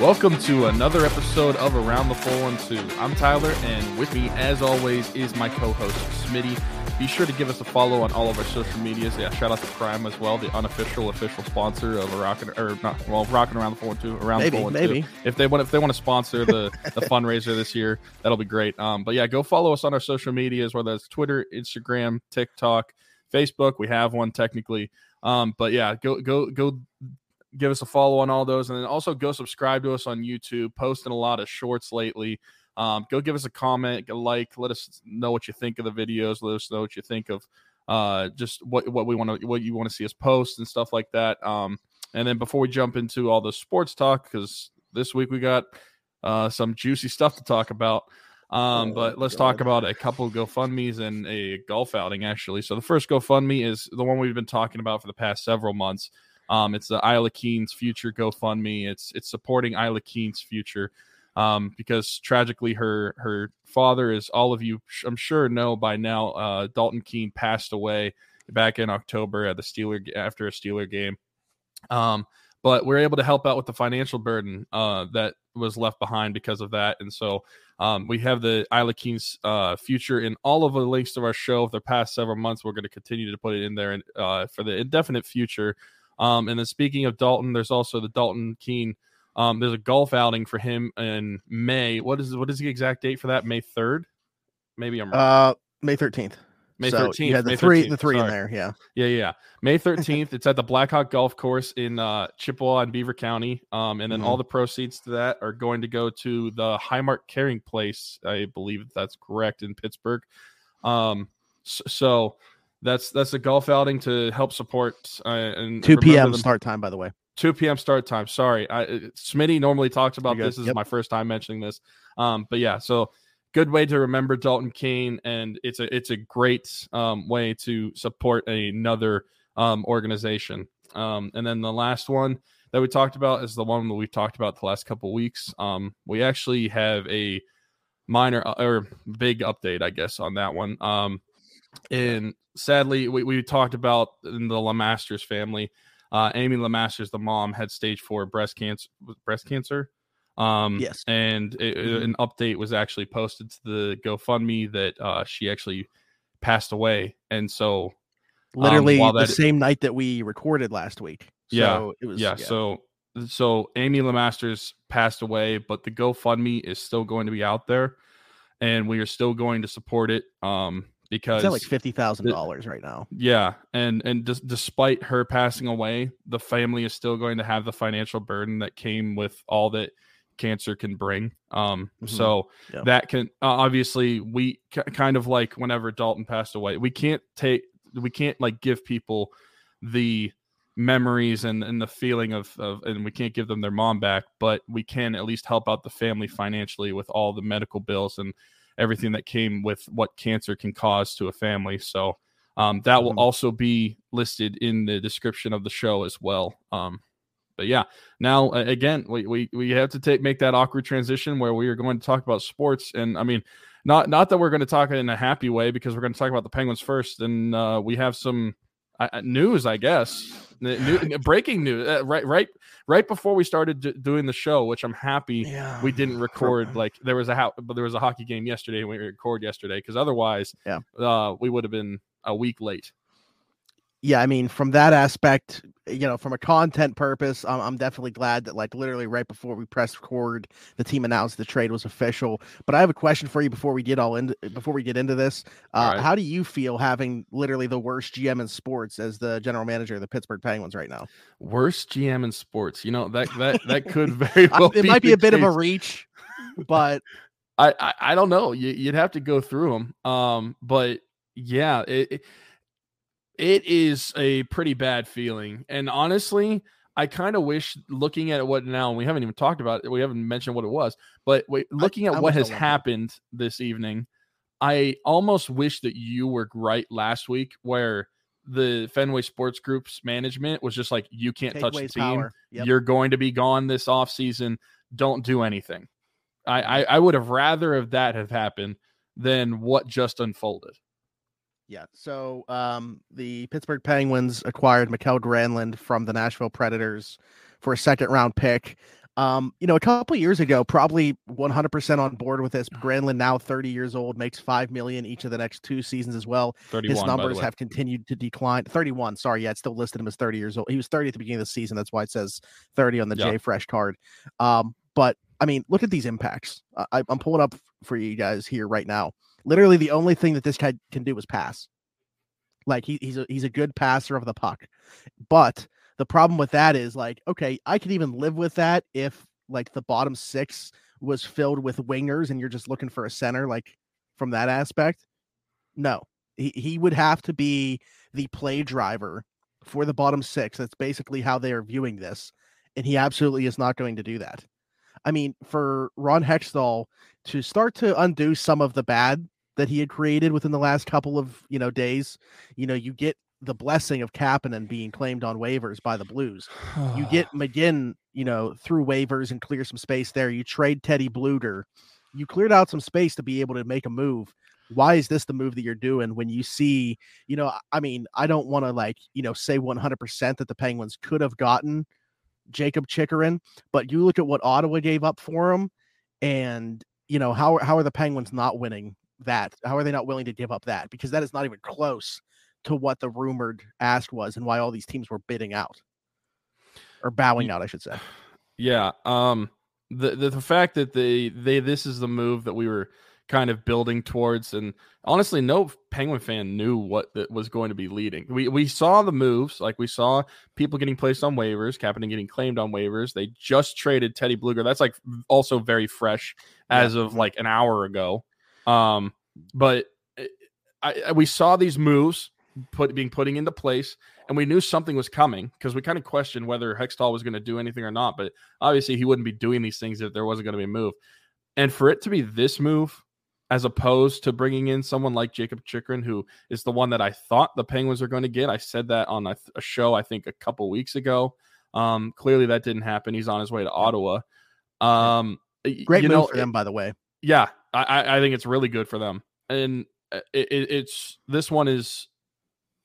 Welcome to another episode of Around the 412. I'm Tyler, and with me, as always, is my co-host Smitty. Be sure to give us a follow on all of our social medias. Yeah, shout out to Prime as well, the unofficial official sponsor of Rockin' or not well, Rockin' Around the 412. Around Maybe, the 412. maybe. If they want if they want to sponsor the the fundraiser this year, that'll be great. Um, but yeah, go follow us on our social medias, whether it's Twitter, Instagram, TikTok, Facebook. We have one technically. Um, but yeah, go go go give us a follow on all those and then also go subscribe to us on youtube posting a lot of shorts lately um, go give us a comment a like let us know what you think of the videos let us know what you think of uh, just what what we want to what you want to see us post and stuff like that um, and then before we jump into all the sports talk because this week we got uh, some juicy stuff to talk about um, Oh, but let's talk about a couple of GoFundMe's and a golf outing actually. So the first GoFundMe is the one we've been talking about for the past several months. Um, it's the Isla Keene's Future GoFundMe. It's it's supporting Isla Keene's future um, because tragically her her father, as all of you I'm sure know by now, uh, Dalton Keene passed away back in October at the Steeler after a Steeler game. Um, but we're able to help out with the financial burden uh, that was left behind because of that, and so um, we have the Isla Keene's uh, future in all of the links to our show for the past several months. We're going to continue to put it in there and, uh, for the indefinite future. Um, and then speaking of Dalton, there's also the Dalton Keene. Um, there's a golf outing for him in May. What is what is the exact date for that? May third? Maybe I'm wrong. Uh, May thirteenth. May thirteenth. You had the May three, 13th, the three in there. Yeah. Yeah, yeah. May 13th. it's at the Blackhawk Golf Course in uh, Chippewa and Beaver County. Um, and then Mhm. all the proceeds to that are going to go to the Highmark Caring Place. I believe that's correct in Pittsburgh. Um, so that's that's a golf outing to help support. Uh, and Two p.m. them- start time, by the way. 2 p.m. start time. Sorry, I, Smitty normally talks about this. This is my first time mentioning this. Um, but yeah, so good way to remember Dalton Keene, and it's a it's a great um, way to support another um, organization. Um, and then the last one that we talked about is the one that we've talked about the last couple weeks. Um, we actually have a minor uh, or big update, I guess, on that one. Um, and sadly, we, we talked about in the Lamasters family. Uh, Amy Lamasters, the mom, had stage four breast cancer. Breast cancer. Um, Yes. And it, it- Mhm. an update was actually posted to the GoFundMe that uh, she actually passed away. And so, Literally while the that- same night that we recorded last week. Yeah, So it was yeah, So, so Amy Lamasters passed away, but the GoFundMe is still going to be out there, and we are still going to support it. Um, because it's like fifty thousand dollars right now. Yeah, and and des- despite her passing away, the family is still going to have the financial burden that came with all that cancer can bring. Um, Mhm. so Yeah. that can uh, obviously we k- kind of like whenever Dalton passed away, we can't take we can't like give people the memories and and the feeling of of and we can't give them their mom back, but we can at least help out the family financially with all the medical bills and everything that came with what cancer can cause to a family. So um, that will Mhm. also be listed in the description of the show as well. Um, but yeah, now uh, again, we, we we have to take make that awkward transition where we are going to talk about sports, and I mean, not not that we're going to talk in a happy way because we're going to talk about the Penguins first, and uh, we have some news, I guess, new, breaking news uh, right right right before we started d- doing the show, which I'm happy Yeah. we didn't record like there was a ho- but there was a hockey game yesterday and we record yesterday because otherwise Yeah. uh we would have been a week late yeah, I mean, from that aspect, you know, from a content purpose, I'm, I'm definitely glad that, like, literally right before we pressed record, the team announced the trade was official. But I have a question for you before we get all into before we get into this. Uh, right. How do you feel having literally the worst GM in sports as the general manager of the Pittsburgh Penguins right now? worst gm in sports you know that that that could very well it might be a bit of a reach, but I, I i don't know you, you'd have to go through them um but yeah it, it it is a pretty bad feeling and honestly I kind of wish looking at what now, and we haven't even talked about it, we haven't mentioned what it was, but wait, looking I at what has happened this evening, I almost wish that you were right last week where the Fenway Sports Group's management was just like, you can't touch the team. Yep. You're going to be gone this off season. Don't do anything. I, I, I would have rather have that have happened than what just unfolded. Yeah. So um, the Pittsburgh Penguins acquired Mikael Granlund from the Nashville Predators for a second round pick. Um, you know, a couple years ago, probably 100% on board with this. Granlund now 30 years old, makes five million each of the next two seasons as well. 31, His numbers have continued to decline. 31, sorry, yeah, it's still listed him as 30 years old. He was 30 at the beginning of the season. That's why it says 30 on the Yeah. J Fresh card. Um, but I mean, look at these impacts. I, I'm pulling up for you guys here right now. Literally, the only thing that this guy can do is pass. Like he, he's a he's a good passer of the puck, but the problem with that is like, okay, I could even live with that if like the bottom six was filled with wingers and you're just looking for a center, like from that aspect. No, he, he would have to be the play driver for the bottom six. That's basically how they are viewing this. And he absolutely is not going to do that. I mean, for Ron Hextall to start to undo some of the bad that he had created within the last couple of you know days, you know, you get the blessing of Kapanen being claimed on waivers by the Blues. You get McGinn, you know, through waivers and clear some space there. You trade Teddy Blueger. You cleared out some space to be able to make a move. Why is this the move that you're doing when you see, you know, I mean, I don't want to like, you know, say 100% that the Penguins could have gotten Jakob Chychrun, but you look at what Ottawa gave up for him and, you know, how how are the Penguins not winning that? How are they not willing to give up that? Because that is not even close to what the rumored ask was and why all these teams were bidding out or bowing out, I should say. Yeah. Um the, the the fact that they they this is the move that we were kind of building towards and honestly no penguin fan knew what that was going to be leading. We we saw the moves like we saw people getting placed on waivers Kapanen getting claimed on waivers. They just traded teddy blueger that's like also very fresh as of like an hour ago. Um but eh, I, I we saw these moves put being putting into place and we knew something was coming because we kind of questioned whether Hextall was going to do anything or not but obviously he wouldn't be doing these things if there wasn't going to be a move. And for it to be this move as opposed to bringing in someone like Jakob Chychrun, who is the one that I thought the Penguins are going to get. I said that on a, a show, I think, a couple weeks ago. Um, clearly, that didn't happen. He's on his way to Ottawa. Um, Great move know, for them, by the way. yeah, I- I, I think it's really good for them, and uh, it, it, it's this one is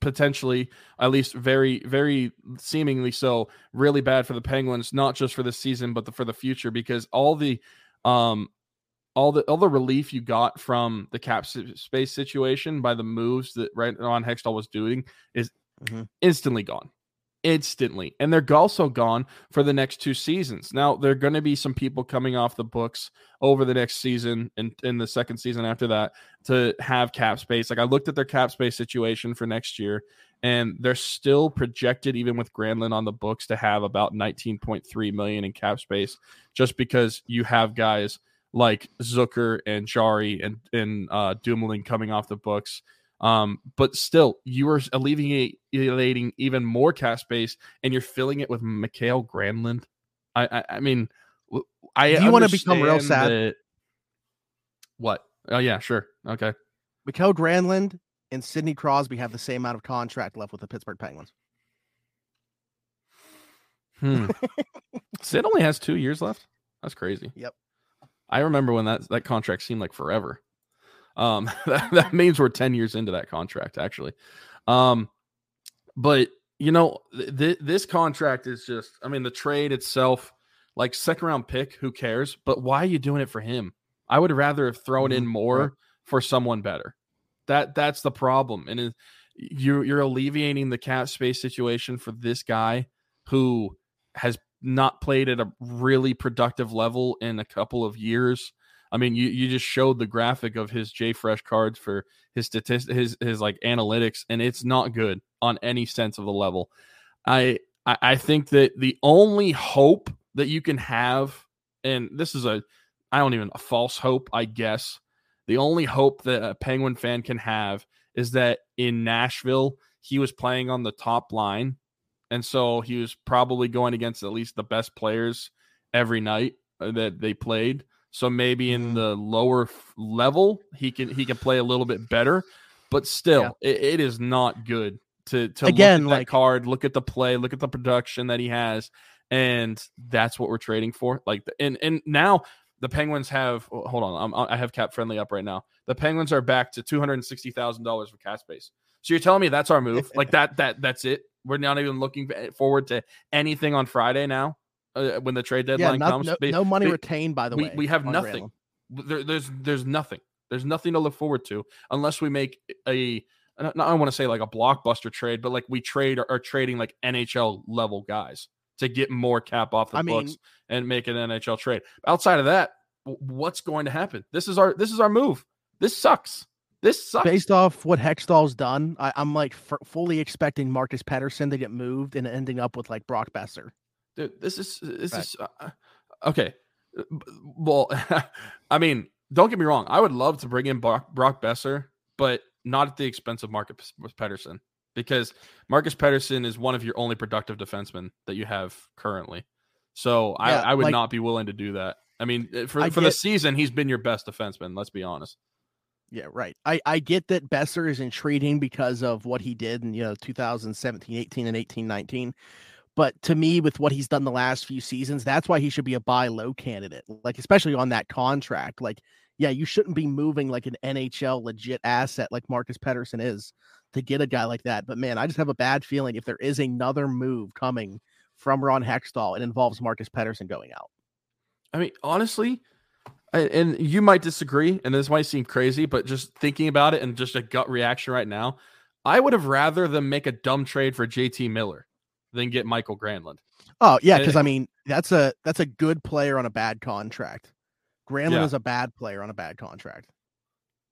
potentially, at least very, very seemingly so, really bad for the Penguins, not just for this season, but the, for the future, because all the, um, all the all the relief you got from the cap space situation by the moves that right on Hextall was doing is Mhm. instantly gone. Instantly. And they're also gone for the next two seasons. Now there are going to be some people coming off the books over the next season and in the second season after that to have cap space. Like i looked at their cap space situation for next year and they're still projected even with Granlund on the books to have about 19.3 million in cap space just because you have guys like Zucker and Jarry and and uh Dumoulin coming off the books um, but still, you are alleviating even more cap space, and you're filling it with Mikhail Granlund. I, I, I mean, I. Do you wanna become real sad? that- What? Oh yeah, sure. Okay. Mikael Granlund and Sidney Crosby have the same amount of contract left with the Pittsburgh Penguins. Hmm. Sid only has two years left. That's crazy. Yep. I remember when that that contract seemed like forever. Um, that, that means we're ten years into that contract, actually. Um, but you know, th- th- this contract is just. I mean, the trade itself, like second round pick, who cares? But why are you doing it for him? I would rather have thrown in Mhm, more right. for someone better. That that's the problem, and it, you're you're alleviating the cap space situation for this guy who has not played at a really productive level in a couple of years. I mean, you, you just showed the graphic of his J Fresh cards for his statistic, his his like analytics, and it's not good on any sense of the level. I I, I think that the only hope that you can have, and this is a I don't even a false hope, I guess. The only hope that a Penguin fan can have is that in Nashville he was playing on the top line and so he was probably going against at least the best players every night uh, that they played. So maybe in Mhm. the lower level he can he can play a little bit better, but still Yeah. it, it is not good to to Again, look at that like- card, look at the play, look at the production that he has, and that's what we're trading for. Like and and now the Penguins have hold on, I'm, I have cap friendly up right now. The Penguins are back to two hundred sixty thousand dollars for cap space. So you're telling me that's our move? like that that that's it? We're not even looking forward to anything on Friday now. uh, when the trade Yeah, deadline not, comes. no, no money they- retained, by the we, way. we have nothing. There, there's there's nothing. There's nothing to look forward to unless we make a. I don't, want to say like a blockbuster trade, but like we trade or are trading like NHL level guys to get more cap off the I books mean- and make an NHL trade. Outside of that, what's going to happen? This is our this is our move. This sucks. This sucks. Based off what Hextall's done, I, I'm like f- fully expecting Marcus Pettersson to get moved and ending up with like Brock Boeser. Dude, this is this Right. is uh, okay. Uh, Well, I mean, don't get me wrong. I would love to bring in Brock, Brock Boeser, but not at the expense of Marcus Pettersson because Marcus Pettersson is one of your only productive defensemen that you have currently. So Yeah, I, I would like- not be willing to do that. I mean, uh, for I for the season, he's been your best defenseman. Let's be honest. Yeah, right. I, I get that Boeser is intriguing because of what he did in, you know, 2017, 18, and 18, 19. But to me, with what he's done the last few seasons, that's why he should be a buy low candidate. Like, especially on that contract. Like, yeah, you shouldn't be moving like an NHL legit asset like Marcus Pettersson is to get a guy like that. But man, I just have a bad feeling if there is another move coming from Ron Hextall, it involves Marcus Pettersson going out. I mean, honestly, and, you might disagree, and this might seem crazy, but just thinking about it and just a gut reaction right now, I would have rather them make a dumb trade for JT Miller than get Michael Granlund. Oh yeah, because I mean that's a that's a good player on a bad contract. Granlund Yeah. is a bad player on a bad contract.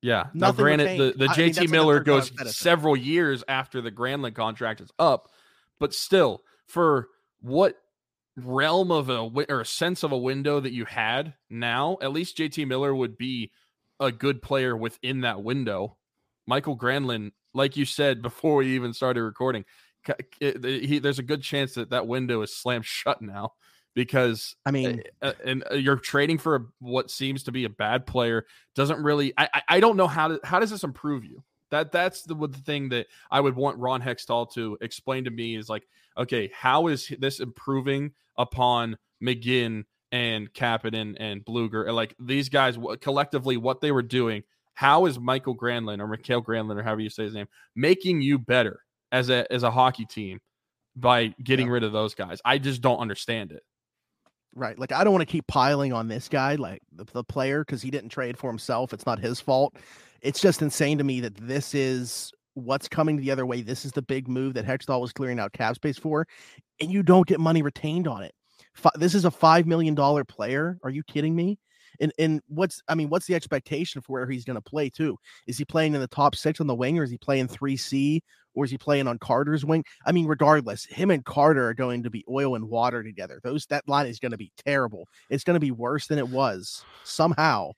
Yeah. Now, granted, the, the I mean, JT like Miller goes several years after the Granlund contract is up, but still, for what realm of a or a sense of a window that you had now, at least JT Miller would be a good player within that window. Michael Granlund, like you said before we even started recording, he, there's a good chance that that window is slammed shut now because I mean, uh, and uh, you're trading for a, what seems to be a bad player doesn't really I, I I don't know how to how does this improve you that that's the, the thing that I would want Ron Hextall to explain to me is like okay how is this improving upon McGinn and Kapanen and Blueger and like these guys collectively what they were doing how is Michael Granlund or Mikhail Granlund or however you say his name making you better as a as a hockey team by getting Yeah. rid of those guys I just don't understand it right? Like I don't want to keep piling on this guy, like the, the player, because he didn't trade for himself. It's not his fault. It's just insane to me that this is what's coming the other way. This is the big move that Hextall was clearing out cap space for, and you don't get money retained on it. This is a five million dollar player. Are you kidding me? And and what's I mean, what's the expectation for where he's going to play too? Is he playing in the top six on the wing, or is he playing three C, or is he playing on Carter's wing? I mean, regardless, him and Carter are going to be oil and water together. Those that line is going to be terrible. It's going to be worse than it was somehow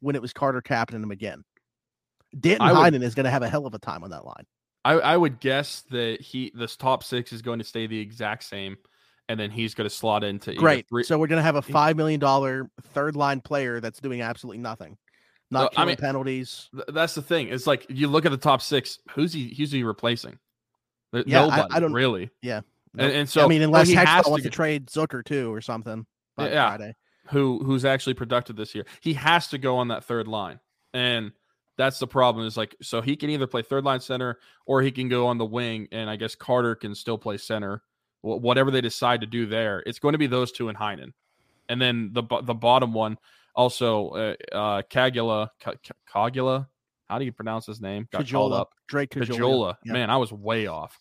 when it was Carter captaining him again. Danton I would- Heinen is going to have a hell of a time on that line. I, I would guess that he this top six is going to stay the exact same, and then he's going to slot into Great. three- So we're going to have a five million dollar third line player that's doing absolutely nothing, not Well, I mean- penalties. Th- that's the thing. It's like you look at the top six. Who's he? Who's he replacing? Yeah, I- Nobody I don't- really. Nope. And, and so I mean, well, unless he has Hextall to wants to get- trade Zucker too or something Yeah. Friday. who who's actually productive this year. He has to go on that third line, and that's the problem. Is like so he can either play third line center or he can go on the wing, and I guess Carter can still play center. Whatever they decide to do there, it's going to be those two and Heinen, and then the the bottom one also uh, uh Kagula Ka- Ka- How do you pronounce his name? Got called Caggiula, up. Drake Caggiula. Man, I was way off.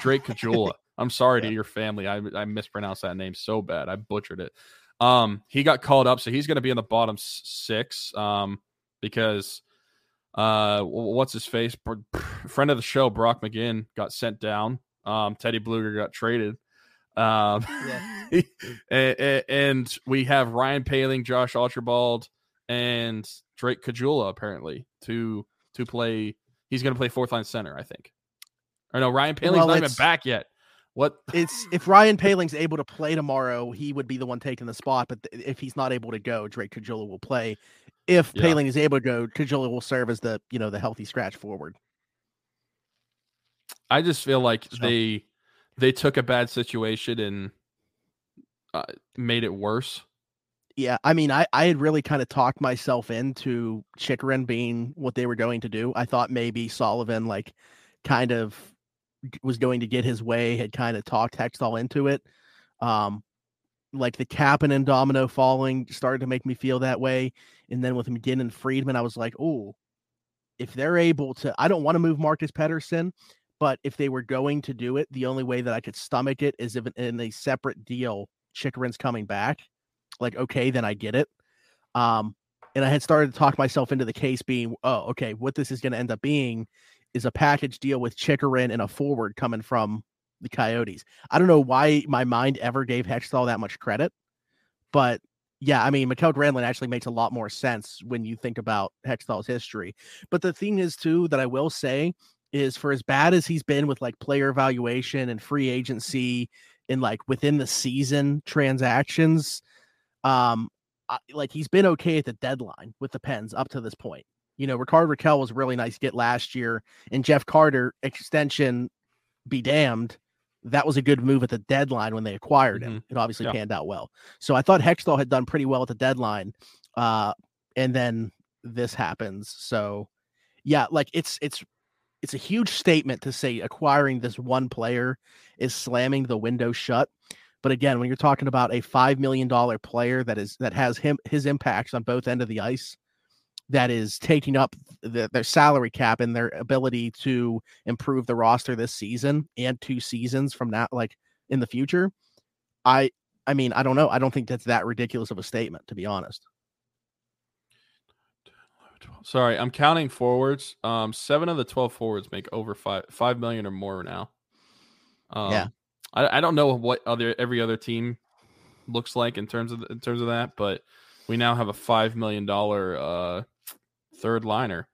Drake Caggiula. I'm sorry to your family. I, I mispronounced that name so bad. I butchered it. Um, he got called up, so he's going to be in the bottom six. Um, because uh, what's his face? Friend of the show, Brock McGinn, got sent down. Um, Teddy Blueger got traded. Um, and, and we have Ryan Poehling, Josh Archibald, and Drake Caggiula apparently to to play. He's going to play fourth line center, I think. Or no, Ryan Poehling's Well, not even back yet. What? it's if Ryan Poehling's able to play tomorrow, he would be the one taking the spot. But th- if he's not able to go, Drake Caggiula will play. If Yeah. Poehling is able to go, Caggiula will serve as the you know the healthy scratch forward. I just feel like So- they they took a bad situation and uh, made it worse. Yeah, I mean, I I had really kind of talked myself into Chychrun being what they were going to do. I thought maybe Sullivan like kind of was going to get his way, had kind of talked Hextall into it. Um, like the Kapanen and Domino falling started to make me feel that way. And then with McGinn and Friedman, I was like, oh, if they're able to, I don't want to move Marcus Pettersson, but if they were going to do it, the only way that I could stomach it is if in a separate deal, Chychrun's coming back. Like, okay, then I get it. Um, and I had started to talk myself into the case being, oh, okay, what this is going to end up being is a package deal with Chychrun and a forward coming from the Coyotes. I don't know why my mind ever gave Hextall that much credit, but yeah, I mean, Mikael Granlund actually makes a lot more sense when you think about Hextall's history. But the thing is, too, that I will say is for as bad as he's been with like player evaluation and free agency and like within the season transactions, um, I, like he's been okay at the deadline with the Pens up to this point. You know, Rickard Rakell was a really nice get last year, and Jeff Carter extension be damned that was a good move at the deadline when they acquired him. Mm-hmm. It obviously yeah. panned out well. So I thought Hextall had done pretty well at the deadline. Uh, and then this happens. So yeah, like it's it's it's a huge statement to say acquiring this one player is slamming the window shut. But again, when you're talking about a five million dollar player that is that has him his impacts on both end of the ice, that is taking up the, their salary cap and their ability to improve the roster this season and two seasons from now, like in the future. I, I mean, I don't know. I don't think that's that ridiculous of a statement, to be honest. Sorry, I'm counting forwards. Um, seven of the twelve forwards make over five five million or more now. Um, yeah, I, I don't know what other every other team looks like in terms of in terms of that, but we now have a five million dollar uh third liner.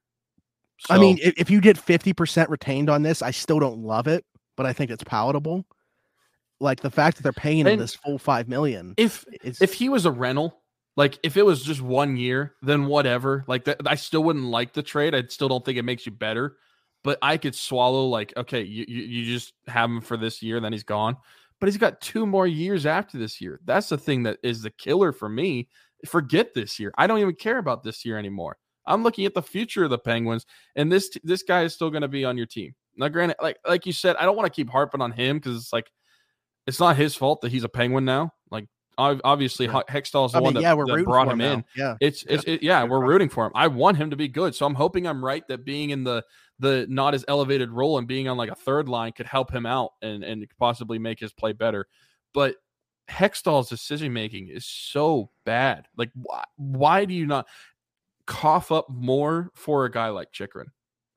So, I mean, if, if you get 50% retained on this, I still don't love it, but I think it's palatable. Like the fact that they're paying him this full five million. If if he was a rental, like if it was just one year, then whatever. Like that, I still wouldn't like the trade. I still don't think it makes you better. But I could swallow like, okay, you, you, you just have him for this year, then he's gone. But he's got two more years after this year. That's the thing that is the killer for me. Forget this year. I don't even care about this year anymore. I'm looking at the future of the Penguins, and this this guy is still going to be on your team. Now, granted, like like you said, I don't want to keep harping on him because it's like it's not his fault that he's a Penguin now. Like obviously, sure. Hextall is the I one mean, that, yeah, that brought him, in. Yeah, it's it's yeah, it, yeah we're rooting for him. I want him to be good, so I'm hoping I'm right that being in the the not as elevated role and being on like a third line could help him out and and possibly make his play better. But Hextall's decision making is so bad. Like, why, why do you not? Cough up more for a guy like Chychrun.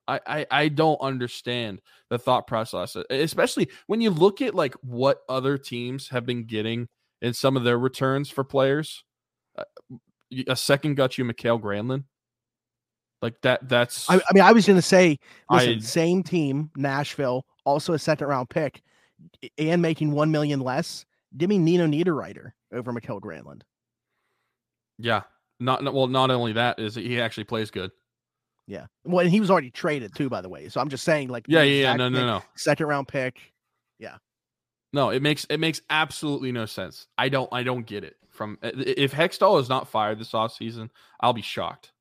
I, I, I don't understand the thought process, especially when you look at like what other teams have been getting in some of their returns for players. Uh, a second got you Mikael Granlund. Like that. That's. I, I mean, I was going to say, listen, I, same team, Nashville, also a second round pick, and making one million less. Give me Nino Niederreiter over Mikael Granlund. Yeah, not well. Not only that is he actually plays good. Yeah. Well, and he was already traded too, by the way. So I'm just saying, like, yeah, yeah, yeah. No, no, no. Second round pick. Yeah. No, it makes it makes absolutely no sense. I don't I don't get it. From uh, if Hextall is not fired this offseason, I'll be shocked.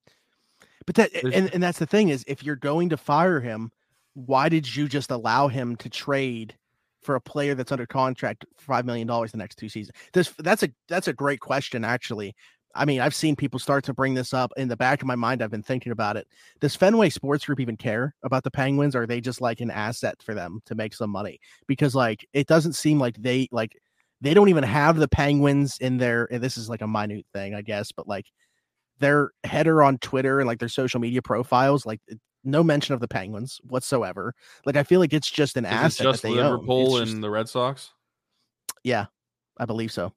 But that and, and that's the thing is if you're going to fire him, why did you just allow him to trade for a player that's under contract for five million dollars the next two seasons? This that's a that's a great question actually I mean, I've seen people start to bring this up in the back of my mind. I've been thinking about it. Does Fenway Sports Group even care about the Penguins? Or are they just like an asset for them to make some money? Because like it doesn't seem like they like they don't even have the Penguins in their. this is like a minute thing, I guess, but like their header on Twitter and like their social media profiles, like no mention of the Penguins whatsoever. Like I feel like it's just an is asset. just Liverpool own. and just, the Red Sox. Yeah, I believe so.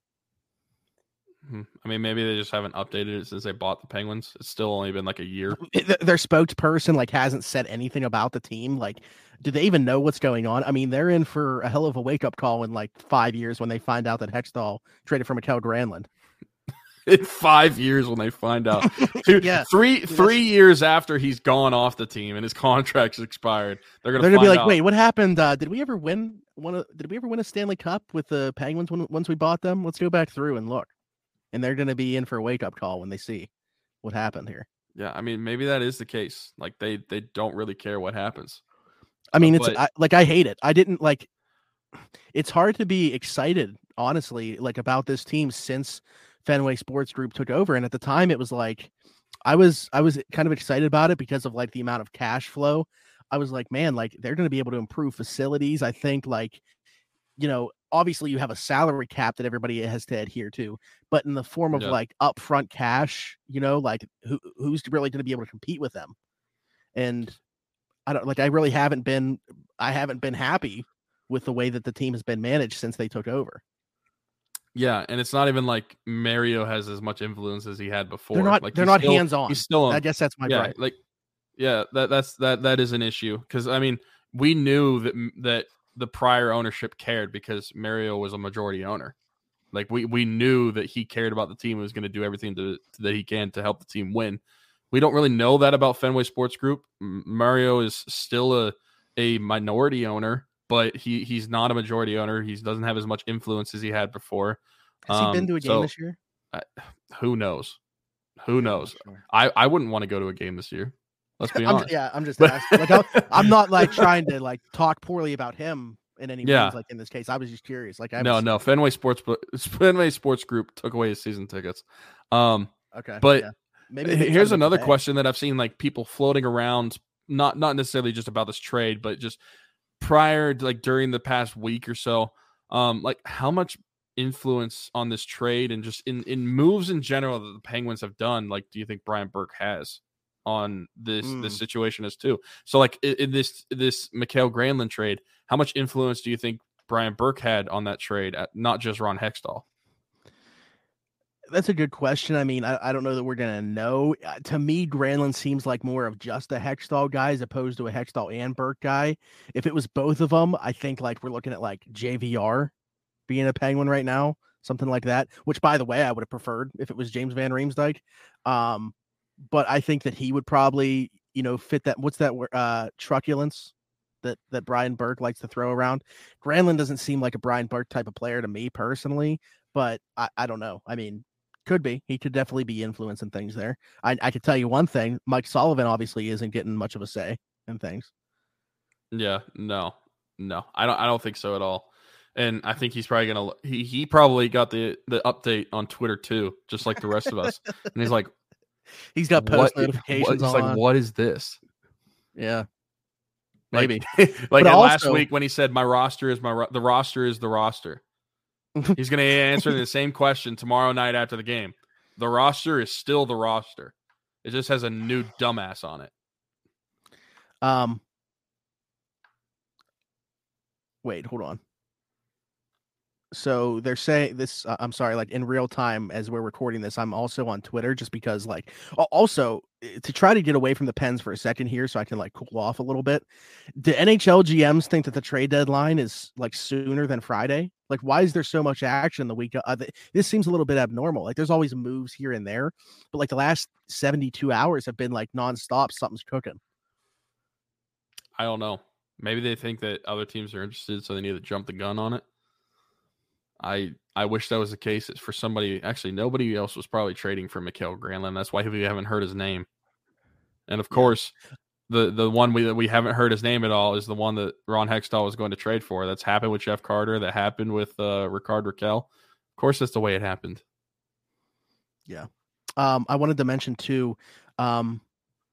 Hmm. I mean, maybe they just haven't updated it since they bought the Penguins. It's still only been like a year. Their spokesperson like hasn't said anything about the team. Like, do they even know what's going on? I mean, they're in for a hell of a wake up call in like five years when they find out that Hextall traded for Mikael Granlund. in five years when they find out. Two, yeah. Three three years after he's gone off the team and his contract's expired, they're gonna they're gonna be like, out. wait, what happened? Uh, did we ever win one? Of, did we ever win a Stanley Cup with the Penguins when, once we bought them? Let's go back through and look and they're going to be in for a wake up call when they see what happened here. Yeah, I mean, maybe that is the case. Like they they don't really care what happens. I uh, mean, it's I, like I hate it. I didn't like. It's hard to be excited honestly, like about this team since Fenway Sports Group took over. And at the time, it was like I was I was kind of excited about it because of like the amount of cash flow. I was like, man, like they're going to be able to improve facilities. I think like you know, obviously you have a salary cap that everybody has to adhere to, but in the form of yeah. like upfront cash, you know, like who who's really going to be able to compete with them? And I don't like I really haven't been I haven't been happy with the way that the team has been managed since they took over. Yeah, and it's not even like Mario has as much influence as he had before. They're not. Like they're not hands on. He's still. On, I guess that's my yeah. Right. Like, yeah, that that's that that is an issue because I mean we knew that that the prior ownership cared because Mario was a majority owner. Like we we knew that he cared about the team and was going to do everything to, that he can to help the team win. We don't really know that about Fenway Sports Group. Mario is still a a minority owner, but he he's not a majority owner. He doesn't have as much influence as he had before. Has um, he been to a game so, this year? I, who knows? Who knows? Sure. I, I wouldn't want to go to a game this year. Let's be I'm yeah, I'm just asking. Like, I'm not like trying to like talk poorly about him in any yeah. Ways, like in this case. I was just curious. Like, I no, no. Fenway Sports Fenway Sports Group took away his season tickets. Um, okay, but yeah. maybe here's another question that I've seen like people floating around, not not necessarily just about this trade, but just prior, like during the past week or so. Um, like how much influence on this trade and just in in moves in general that the Penguins have done? Like, do you think Brian Burke has? On this mm. this situation as too. So like in, in this this Mikael Granlund trade, how much influence do you think Brian Burke had on that trade, at, not just Ron Hextall? That's a good question. I mean, I, I don't know that we're gonna know. Uh, to me, Granlund seems like more of just a Hextall guy as opposed to a Hextall and Burke guy. If it was both of them, I think like we're looking at like JVR being a Penguin right now, something like that. Which, by the way, I would have preferred if it was James Van Riemsdyk. Um, but I think that he would probably, you know, fit that. What's that? Uh, truculence that that Brian Burke likes to throw around. Granlund doesn't seem like a Brian Burke type of player to me personally, but I, I don't know. I mean, could be. He could definitely be influencing things there. I, I could tell you one thing: Mike Sullivan obviously isn't getting much of a say in things. Yeah, no, no, I don't. I don't think so at all. And I think he's probably gonna. He he probably got the the update on Twitter too, just like the rest of us. And he's like, He's got post notifications what, on. like, what is this? Yeah, maybe. Like, like last week when he said, "My roster is my ro- the roster is the roster." He's going to answer the same question tomorrow night after the game. The roster is still the roster. It just has a new dumbass on it. Um. Wait, hold on so they're saying this uh, i'm sorry like in real time as we're recording this i'm also on twitter just because like also eh, to try to get away from the pens for a second here so i can like cool off a little bit do nhl gms think that the trade deadline is like sooner than friday? Like why is there so much action the week uh, this seems a little bit abnormal like there's always moves here and there but like the last 72 hours have been like nonstop something's cooking. I don't know. Maybe they think that other teams are interested so they need to jump the gun on it I I wish that was the case. It's for somebody. Actually, nobody else was probably trading for Mikael Granlund. That's why we haven't heard his name. And of course, the the one we that we haven't heard his name at all is the one that Ron Hextall was going to trade for. That's happened with Jeff Carter. That happened with uh, Rickard Rakell. Of course, that's the way it happened. Yeah. Um, I wanted to mention too. Um,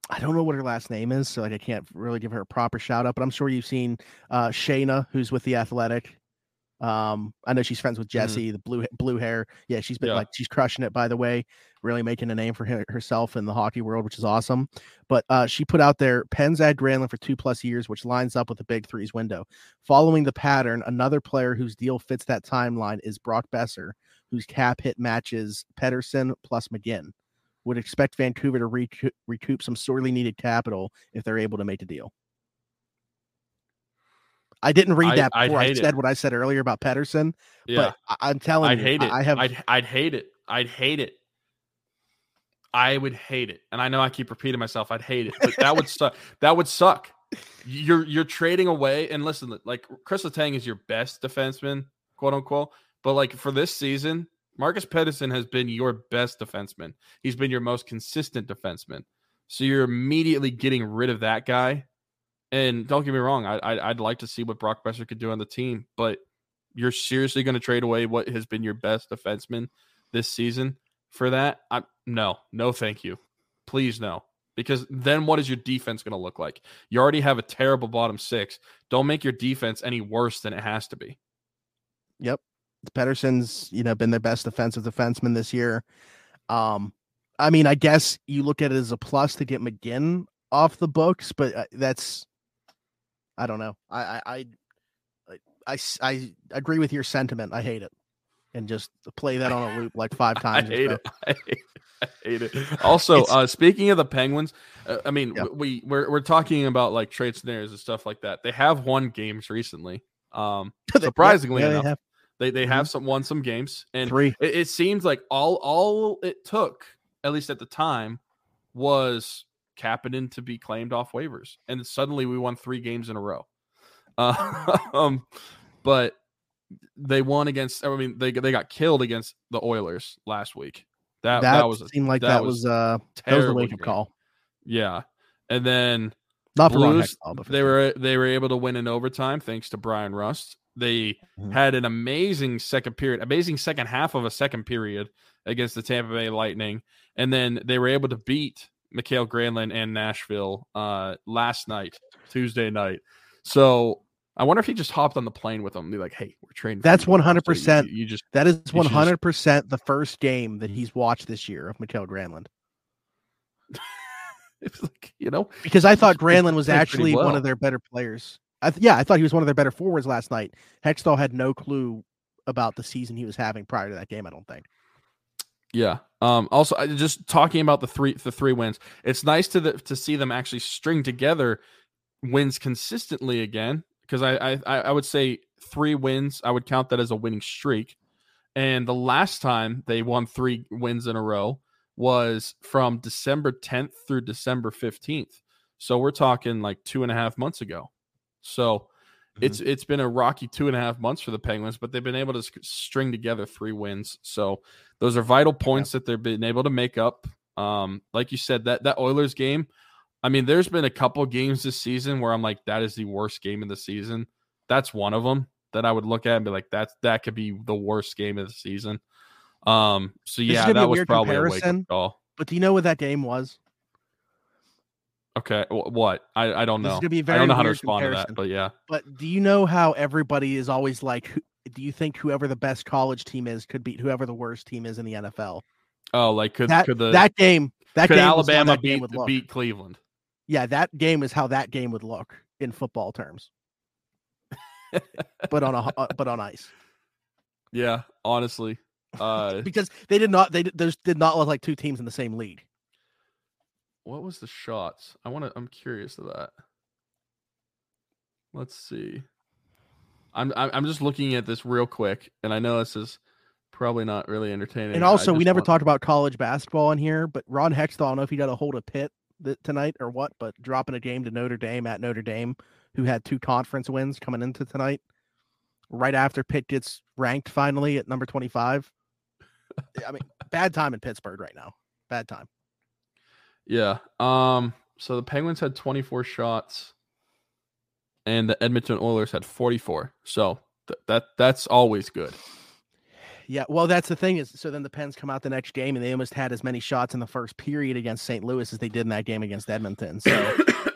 I don't know what her last name is, so like I can't really give her a proper shout out. But I'm sure you've seen uh, Shayna, who's with the Athletic. Um, I know she's friends with. Jesse, mm-hmm. the blue blue hair. Yeah, she's been yeah. like she's crushing it. By the way, really making a name for her, herself in the hockey world, which is awesome. But uh, she put out there Pens add Granlund for two plus years, which lines up with the big threes window. Following the pattern, another player whose deal fits that timeline is Brock Boeser, whose cap hit matches Pettersson plus McGinn. Would expect Vancouver to recoup, recoup some sorely needed capital if they're able to make a deal. I didn't read that I, before I said it. what I said earlier about Pettersson. Yeah. But I, am telling I'd you, hate it. I have. I'd, I'd hate it. I'd hate it. I would hate it, and I know I keep repeating myself. I'd hate it, but that would suck. That would suck. You're you're trading away, and listen, like Chris Letang is your best defenseman, quote unquote. But like for this season, Marcus Pettersson has been your best defenseman. He's been your most consistent defenseman. So you're immediately getting rid of that guy and don't get me wrong, I, I would like to see what Brock Boeser could do on the team, but you're seriously going to trade away what has been your best defenseman this season for that? I no, no, thank you. Please no. Because then what is your defense going to look like? You already have a terrible bottom six. Don't make your defense any worse than it has to be. Yep. Pettersson's, you know, been their best defensive defenseman this year. Um, I mean, I guess you look at it as a plus to get McGinn off the books, but uh, that's, I don't know. I, I, I, I, I agree with your sentiment. I hate it, and just play that on a loop like five times. I hate it. I hate it. I hate it. Also, uh, speaking of the Penguins, uh, I mean, yep. we we're we're talking about like trade scenarios and stuff like that. They have won games recently. Um, surprisingly yeah, enough, they have, they, they have mm-hmm. some won some games, and three. It, it seems like all all it took, at least at the time, was Kapanen to be claimed off waivers, and suddenly we won three games in a row. Uh, um, but they won against. I mean, they they got killed against the Oilers last week. That that, that was seemed like that, that was, was uh that was the wake up call. Yeah, and then not Blues, they were they were able to win in overtime thanks to Bryan Rust. They mm-hmm. had an amazing second period, amazing second half of a second period against the Tampa Bay Lightning, and then they were able to beat Mikael Granlund and Nashville uh, last night, Tuesday night. So I wonder if he just hopped on the plane with them. And be like, "Hey, we're training." That's one hundred percent. You just that is one hundred percent the first game that he's watched this year of Mikael Granlund. it's like you know because I thought Granlund was actually well. one of their better players. I th- yeah, I thought he was one of their better forwards last night. Hextall had no clue about the season he was having prior to that game. I don't think. Yeah. Um. Also, just talking about the three the three wins. It's nice to the, to see them actually string together wins consistently again. Because I, I I would say three wins. I would count that as a winning streak. And the last time they won three wins in a row was from December 10th through December 15th. So we're talking like two and a half months ago. So mm-hmm. it's it's been a rocky two and a half months for the Penguins, but they've been able to string together three wins. So those are vital points yeah. that they've been able to make up. Um, like you said, that that Oilers game. I mean, there's been a couple games this season where I'm like, that is the worst game of the season. That's one of them that I would look at and be like, that's that could be the worst game of the season. Um, so yeah, that was probably a wake up call. But do you know what that game was? Okay, what? I, I don't know. This gonna be very I don't know how to respond comparison. to that, but yeah. But do you know how everybody is always like? Do you think whoever the best college team is could beat whoever the worst team is in the NFL? Oh, like could that, could the that game that could game Alabama beat beat Cleveland? Yeah, that game is how that game would look in football terms. but on a uh, but on ice. Yeah, honestly, uh, because they did not they there's did not look like two teams in the same league. What was the shots? I want to. I'm curious of that. Let's see. I'm I'm just looking at this real quick, and I know this is probably not really entertaining. And also, we never want... talked about college basketball in here, but Ron Hextall, I don't know if he got a hold of Pitt tonight or what, but dropping a game to Notre Dame at Notre Dame, who had two conference wins coming into tonight, right after Pitt gets ranked finally at number 25. I mean, bad time in Pittsburgh right now. Bad time. Yeah. Um. So the Penguins had 24 shots, and the Edmonton Oilers had 44. So th- that that's always good. Yeah, well, that's the thing is, so then the Pens come out the next game and they almost had as many shots in the first period against St. Louis as they did in that game against Edmonton. So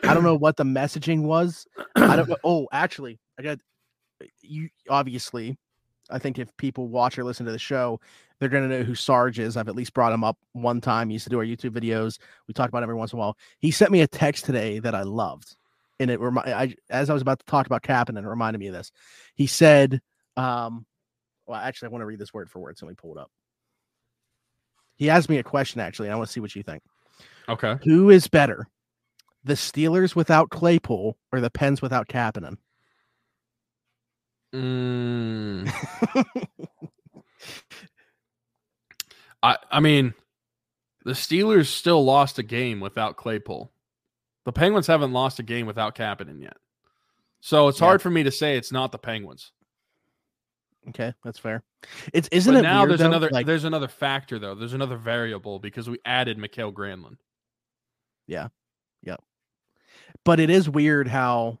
I don't know what the messaging was. I don't. Oh, actually, I got you. Obviously, I think if people watch or listen to the show, they're going to know who Sarge is. I've at least brought him up one time. He used to do our YouTube videos. We talk about every once in a while. He sent me a text today that I loved. And it remind I as I was about to talk about Kapanen, it reminded me of this. He said, um, well, actually, I want to read this word for word. So let me pull it up. He asked me a question, actually. I want to see what you think. Okay. Who is better, the Steelers without Claypool or the Pens without Kapanen? Mm. I I mean, the Steelers still lost a game without Claypool. The Penguins haven't lost a game without Kapanen yet. So it's yeah. hard for me to say it's not the Penguins. Okay, that's fair. It's isn't but it now weird, there's though? another like, there's another factor though. There's another variable because we added Mikael Granlund. Yeah. Yep. But it is weird how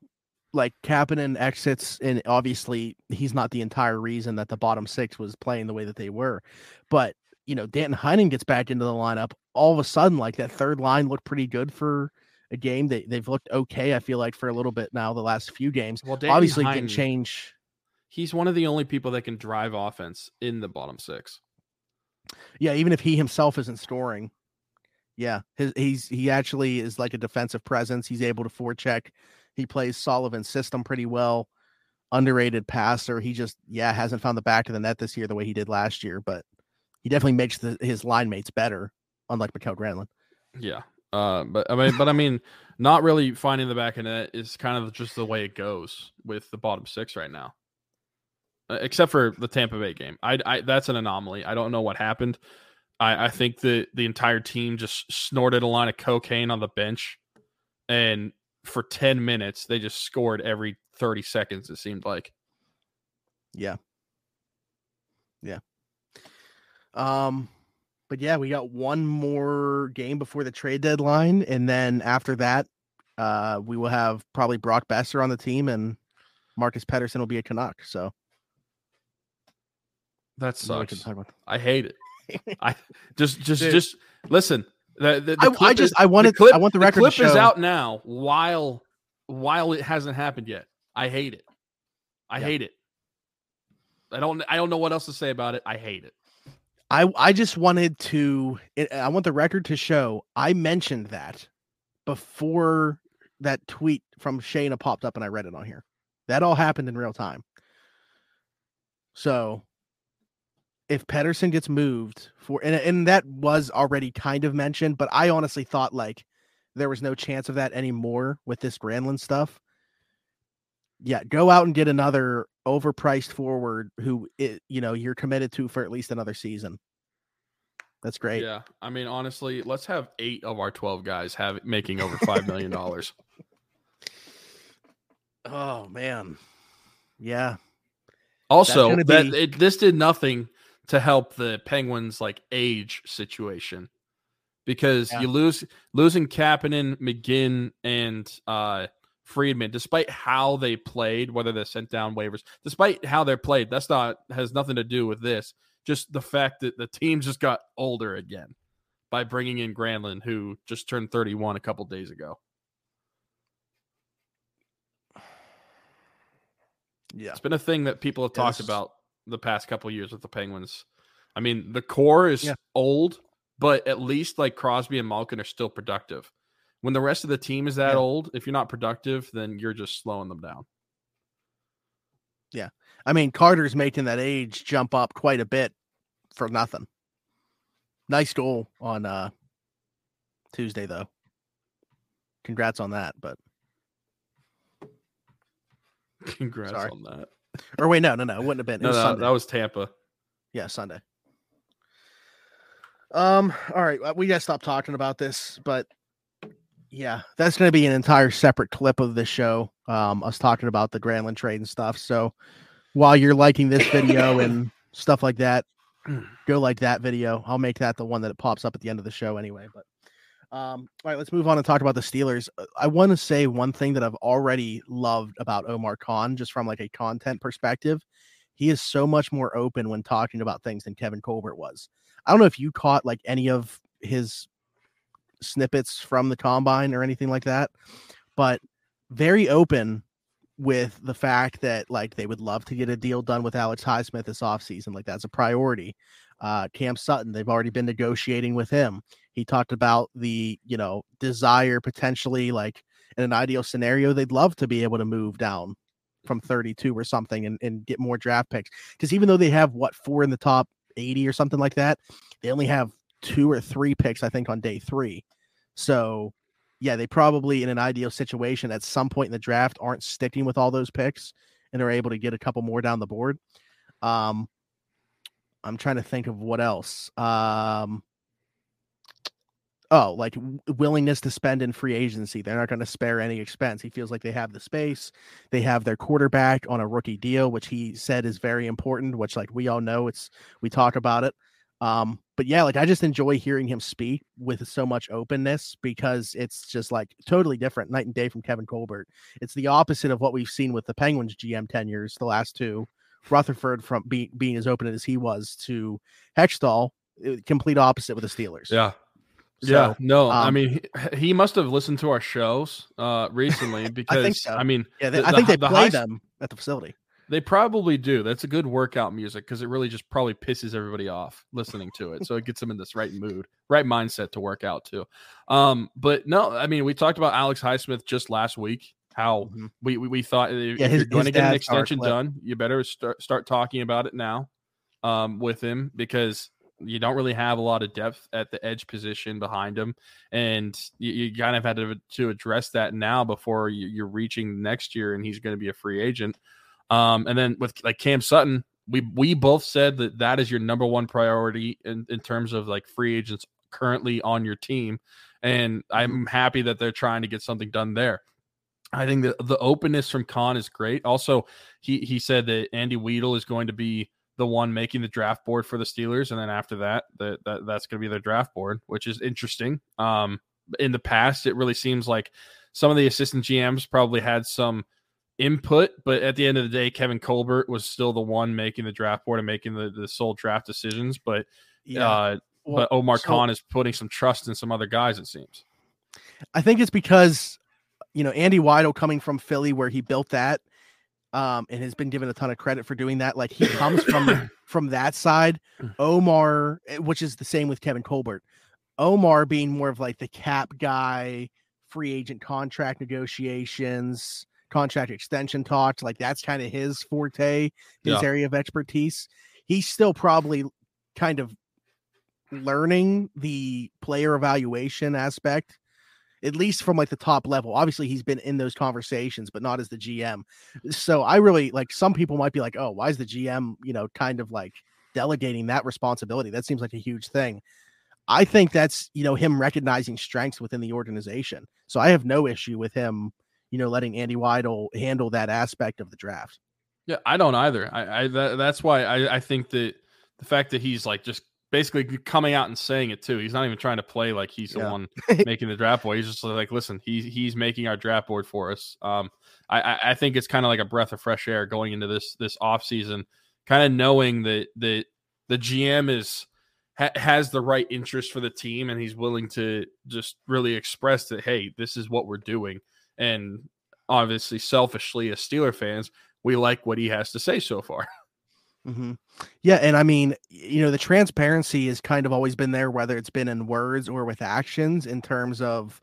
like Kapanen exits, and obviously he's not the entire reason that the bottom six was playing the way that they were. But you know, Danton Heinen gets back into the lineup. All of a sudden, like that third line looked pretty good for a game. They they've looked okay. I feel like for a little bit now, the last few games. Well, Danton obviously Heinen- can change. He's one of the only people that can drive offense in the bottom six. Yeah, even if he himself isn't scoring. Yeah, his he's he actually is like a defensive presence. He's able to forecheck. He plays Sullivan's system pretty well. Underrated passer. He just yeah hasn't found the back of the net this year the way he did last year, but he definitely makes the, his line mates better. Unlike Mikael Granlund. Yeah. Uh, but I mean, but I mean, not really finding the back of net is kind of just the way it goes with the bottom six right now. Uh, except for the Tampa Bay game, I, I that's an anomaly. I don't know what happened. I, I think that the entire team just snorted a line of cocaine on the bench, and for ten minutes they just scored every thirty seconds. It seemed like. Yeah. Yeah. Um, but yeah, we got one more game before the trade deadline, and then after that, uh, we will have probably Brock Boeser on the team, and Marcus Pettersson will be a Canuck. So That no, we can sucks. talk I hate it. I just just Dude. just listen. The, the, the I, I just is- I wanted the clip, I want the record clip to show. is out now while while it hasn't happened yet. I hate it. I Yeah. hate it. I don't I don't know what else to say about it. I hate it. I I just wanted to eh, eh, I want the record to show I mentioned that before that tweet from Shayna popped up and I read it on here. That all happened in real time. So if Pettersson gets moved for and and that was already kind of mentioned, but I honestly thought like there was no chance of that anymore with this Granlund stuff. Yeah, go out and get another overpriced forward who it, you know you're committed to for at least another season. That's great. Yeah. I mean, honestly, let's have eight of our twelve guys have making over five million dollars. Oh man. Yeah. Also, that be- it, this did nothing to help the Penguins like age situation because Yeah. you lose losing Kapanen, McGinn, and uh, Friedman, despite how they played, whether they sent down waivers, despite how they're played, that's not has nothing to do with this. Just the fact that the team just got older again by bringing in Granlund, who just turned 31 a couple days ago. Yeah. It's been a thing that people have Yeah, talked about the past couple years with the Penguins. I mean, the core is Yeah. old, but at least like Crosby and Malkin are still productive. When the rest of the team is that Yeah. old, if you're not productive, then you're just slowing them down. Yeah. I mean, Carter's making that age jump up quite a bit for nothing. Nice goal on uh Tuesday though. Congrats on that, but Congrats Sorry. on that. or wait, no, no, no, it wouldn't have been. No, was no, that was Tampa. Yeah, Sunday. Um, all right, uh, we gotta stop talking about this, but yeah, that's gonna be an entire separate clip of this show. Um, us talking about the Granlund trade and stuff. So while you're liking this video and stuff like that, go like that video. I'll make that the one that it pops up at the end of the show anyway. But um, all right, let's move on and talk about the Steelers. Uh, I want to say one thing that I've already loved about Omar Khan, just from like a content perspective. He is so much more open when talking about things than Kevin Colbert was. I don't know if you caught like any of his snippets from the combine or anything like that, but very open with the fact that like they would love to get a deal done with Alex Highsmith this offseason. Like that's a priority. Uh Cam Sutton, they've already been negotiating with him. He talked about the, you know, desire potentially like in an ideal scenario, they'd love to be able to move down from 32 or something and, and get more draft picks. Because even though they have what four in the top 80 or something like that, they only have two or three picks, I think, on day three. So yeah, they probably in an ideal situation at some point in the draft aren't sticking with all those picks and are able to get a couple more down the board. Um, I'm trying to think of what else. Um, oh, like willingness to spend in free agency. They're not going to spare any expense. He feels like they have the space. They have their quarterback on a rookie deal, which he said is very important. Which, like we all know, it's we talk about it. Um, but yeah, like I just enjoy hearing him speak with so much openness because it's just like totally different night and day from Kevin Colbert. It's the opposite of what we've seen with the Penguins GM tenures, the last two. Rutherford from be, being as open as he was to Hextall, uh, complete opposite with the Steelers. Yeah. So, yeah, no, um, I mean he, he, must have listened to our shows uh recently because I, think so. I mean yeah, they, the, I think the, they the play high, them at the facility. They probably do. That's a good workout music because it really just probably pisses everybody off listening to it. so it gets them in this right mood, right mindset to work out too. Um, but no, I mean we talked about Alex Highsmith just last week how mm-hmm. we, we, we thought if yeah, his, you're going to get an extension done, you better start start talking about it now um, with him because you don't really have a lot of depth at the edge position behind him, and you, you kind of had to, to address that now before you, are reaching next year, and he's going to be a free agent. Um, and then with like Cam Sutton, we we both said that that is your number one priority in, in terms of like free agents currently on your team, and mm-hmm. I'm happy that they're trying to get something done there. I think that the openness from Khan is great. Also, he he said that Andy Weidl is going to be the one making the draft board for the Steelers, and then after that, that, that that's going to be their draft board, which is interesting. Um, in the past, it really seems like some of the assistant GMs probably had some input, but at the end of the day, Kevin Colbert was still the one making the draft board and making the, the sole draft decisions. But yeah. uh, well, but Omar so, Khan is putting some trust in some other guys. It seems. I think it's because you know, Andy Weidl coming from Philly where he built that um, and has been given a ton of credit for doing that. Like he comes from from that side. Omar, eh, which is the same with Kevin Colbert. Omar being more of like the cap guy, free agent contract negotiations, contract extension talks. Like that's kind of his forte, his yeah. area of expertise. He's still probably kind of learning the player evaluation aspect at least from like the top level. Obviously, he's been in those conversations, but not as the GM. So I really like some people might be like, oh, why is the GM, you know, kind of like delegating that responsibility? That seems like a huge thing. I think that's, you know, him recognizing strengths within the organization. So I have no issue with him, you know, letting Andy Weidl handle that aspect of the draft. Yeah, I don't either. I, I that, that's why I, I think that the fact that he's like just basically coming out and saying it too. He's not even trying to play like he's the one making the draft board. He's just like, listen, he's he's making our draft board for us. Um, I I think it's kind of like a breath of fresh air going into this this off season, kind of knowing that that the GM is ha, has the right interest for the team and he's willing to just really express that, hey, this is what we're doing. And obviously, selfishly as Steeler fans, we like what he has to say so far. Mm-hmm. Yeah, and I mean, you know, the transparency has kind of always been there, whether it's been in words or with actions, in terms of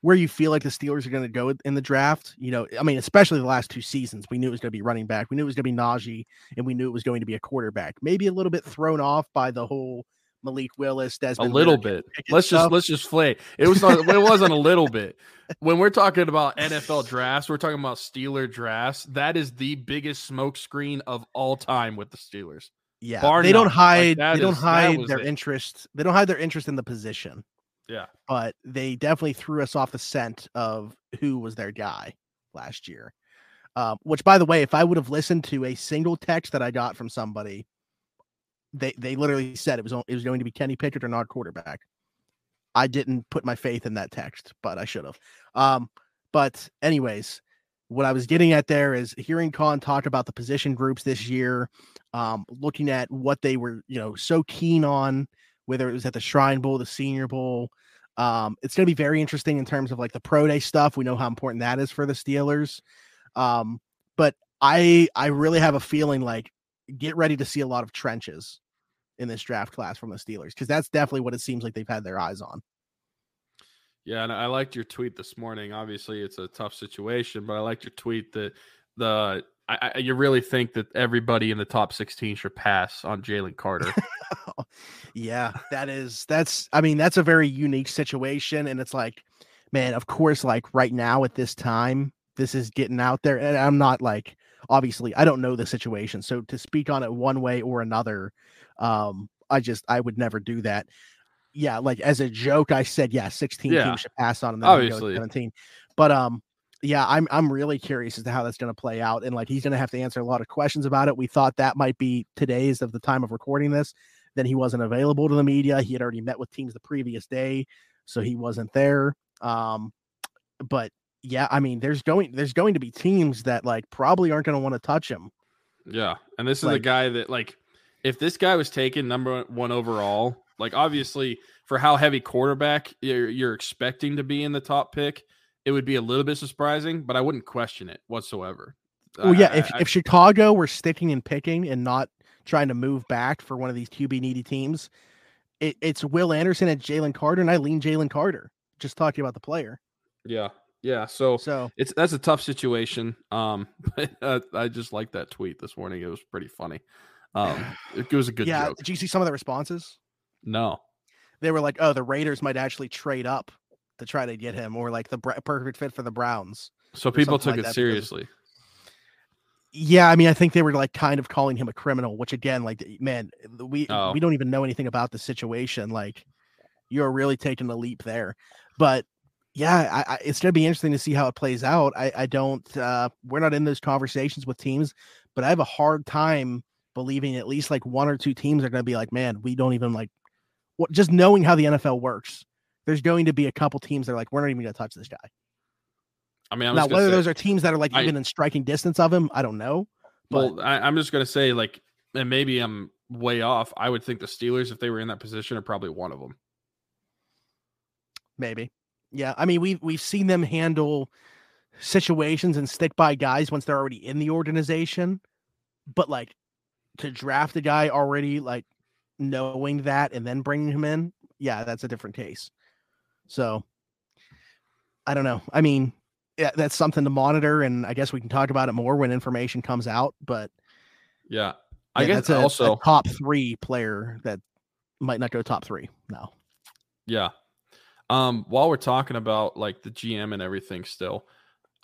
where you feel like the Steelers are going to go in the draft. You know, I mean, especially the last two seasons, we knew it was going to be running back, we knew it was going to be Najee, and we knew it was going to be a quarterback. Maybe a little bit thrown off by the whole Malik Willis, Desmond. A little bit. Let's stuff. just let's just play. It was not. it wasn't a little bit. When we're talking about NFL drafts, we're talking about Steeler drafts. That is the biggest smokescreen of all time with the Steelers. Yeah, Bar they don't hide. Like they don't hide their it. interest. They don't hide their interest in the position. Yeah, but they definitely threw us off the scent of who was their guy last year. Um, which, by the way, if I would have listened to a single text that I got from somebody they they literally said it was it was going to be Kenny Pickett or not quarterback. I didn't put my faith in that text, but I should have. Um, but anyways, what I was getting at there is hearing Khan talk about the position groups this year, um, looking at what they were, you know, so keen on, whether it was at the Shrine Bowl, the Senior Bowl. Um, it's going to be very interesting in terms of like the pro day stuff. We know how important that is for the Steelers. Um, but I I really have a feeling like get ready to see a lot of trenches in this draft class from the Steelers because that's definitely what it seems like they've had their eyes on. Yeah, and I liked your tweet this morning. Obviously, it's a tough situation, but I liked your tweet that the I, I, you really think that everybody in the top 16 should pass on Jalen Carter. yeah, that is that's I mean, that's a very unique situation. And it's like, man, of course, like right now at this time, this is getting out there. And I'm not like obviously I don't know the situation. So to speak on it one way or another, um, I just I would never do that. Yeah, like as a joke, I said yeah, 16 yeah. teams should pass on and then Obviously. 17. But um, yeah, I'm I'm really curious as to how that's going to play out, and like he's going to have to answer a lot of questions about it. We thought that might be today's of the time of recording this. Then he wasn't available to the media. He had already met with teams the previous day, so he wasn't there. Um, but yeah, I mean, there's going there's going to be teams that like probably aren't going to want to touch him. Yeah, and this is Like- a guy that like if this guy was taken number one overall, like obviously for how heavy quarterback you're, you're expecting to be in the top pick, it would be a little bit surprising, but I wouldn't question it whatsoever. Well, yeah, I- if I- if Chicago were sticking and picking and not trying to move back for one of these QB needy teams, it, it's Will Anderson and Jalen Carter, and I lean Jalen Carter. Just talking about the player. yeah, yeah. So So it's that's a tough situation. Um, but uh, I just like that tweet this morning. It was pretty funny. Um, it, was a good yeah, joke. did you see some of the responses? No, They were like, "Oh, the Raiders might actually trade up to try to get him, or like the perfect fit for the Browns." so people took like it that because- seriously. Yeah, I mean, I think they were like kind of calling him a criminal, which again, like, man, we Oh. we don't even know anything about the situation. Like, you're really taking a leap there. But yeah, I, I, it's going to be interesting to see how it plays out. I, I don't, uh, we're not in those conversations with teams, but I have a hard time believing at least like one or two teams are going to be like, man, we don't even like, what, just knowing how the NFL works. There's going to be a couple teams that are like, we're not even going to touch this guy. I mean, I'm Now, whether say- those are teams that are like I- even in striking distance of him, I don't know. But Well, I, I'm just gonna say, like, and maybe I'm way off. I would think the Steelers, if they were in that position, are probably one of them. Maybe. Yeah. I mean, we've we've seen them handle situations and stick by guys once they're already in the organization. But like to draft a guy already like knowing that and then bringing him in, yeah, that's a different case. So I don't know. I mean, yeah, that's something to monitor, and I guess we can talk about it more when information comes out. But Yeah, I yeah, guess that's a, a also, top three player that might not go top three now. yeah. Um, while we're talking about like the GM and everything, still,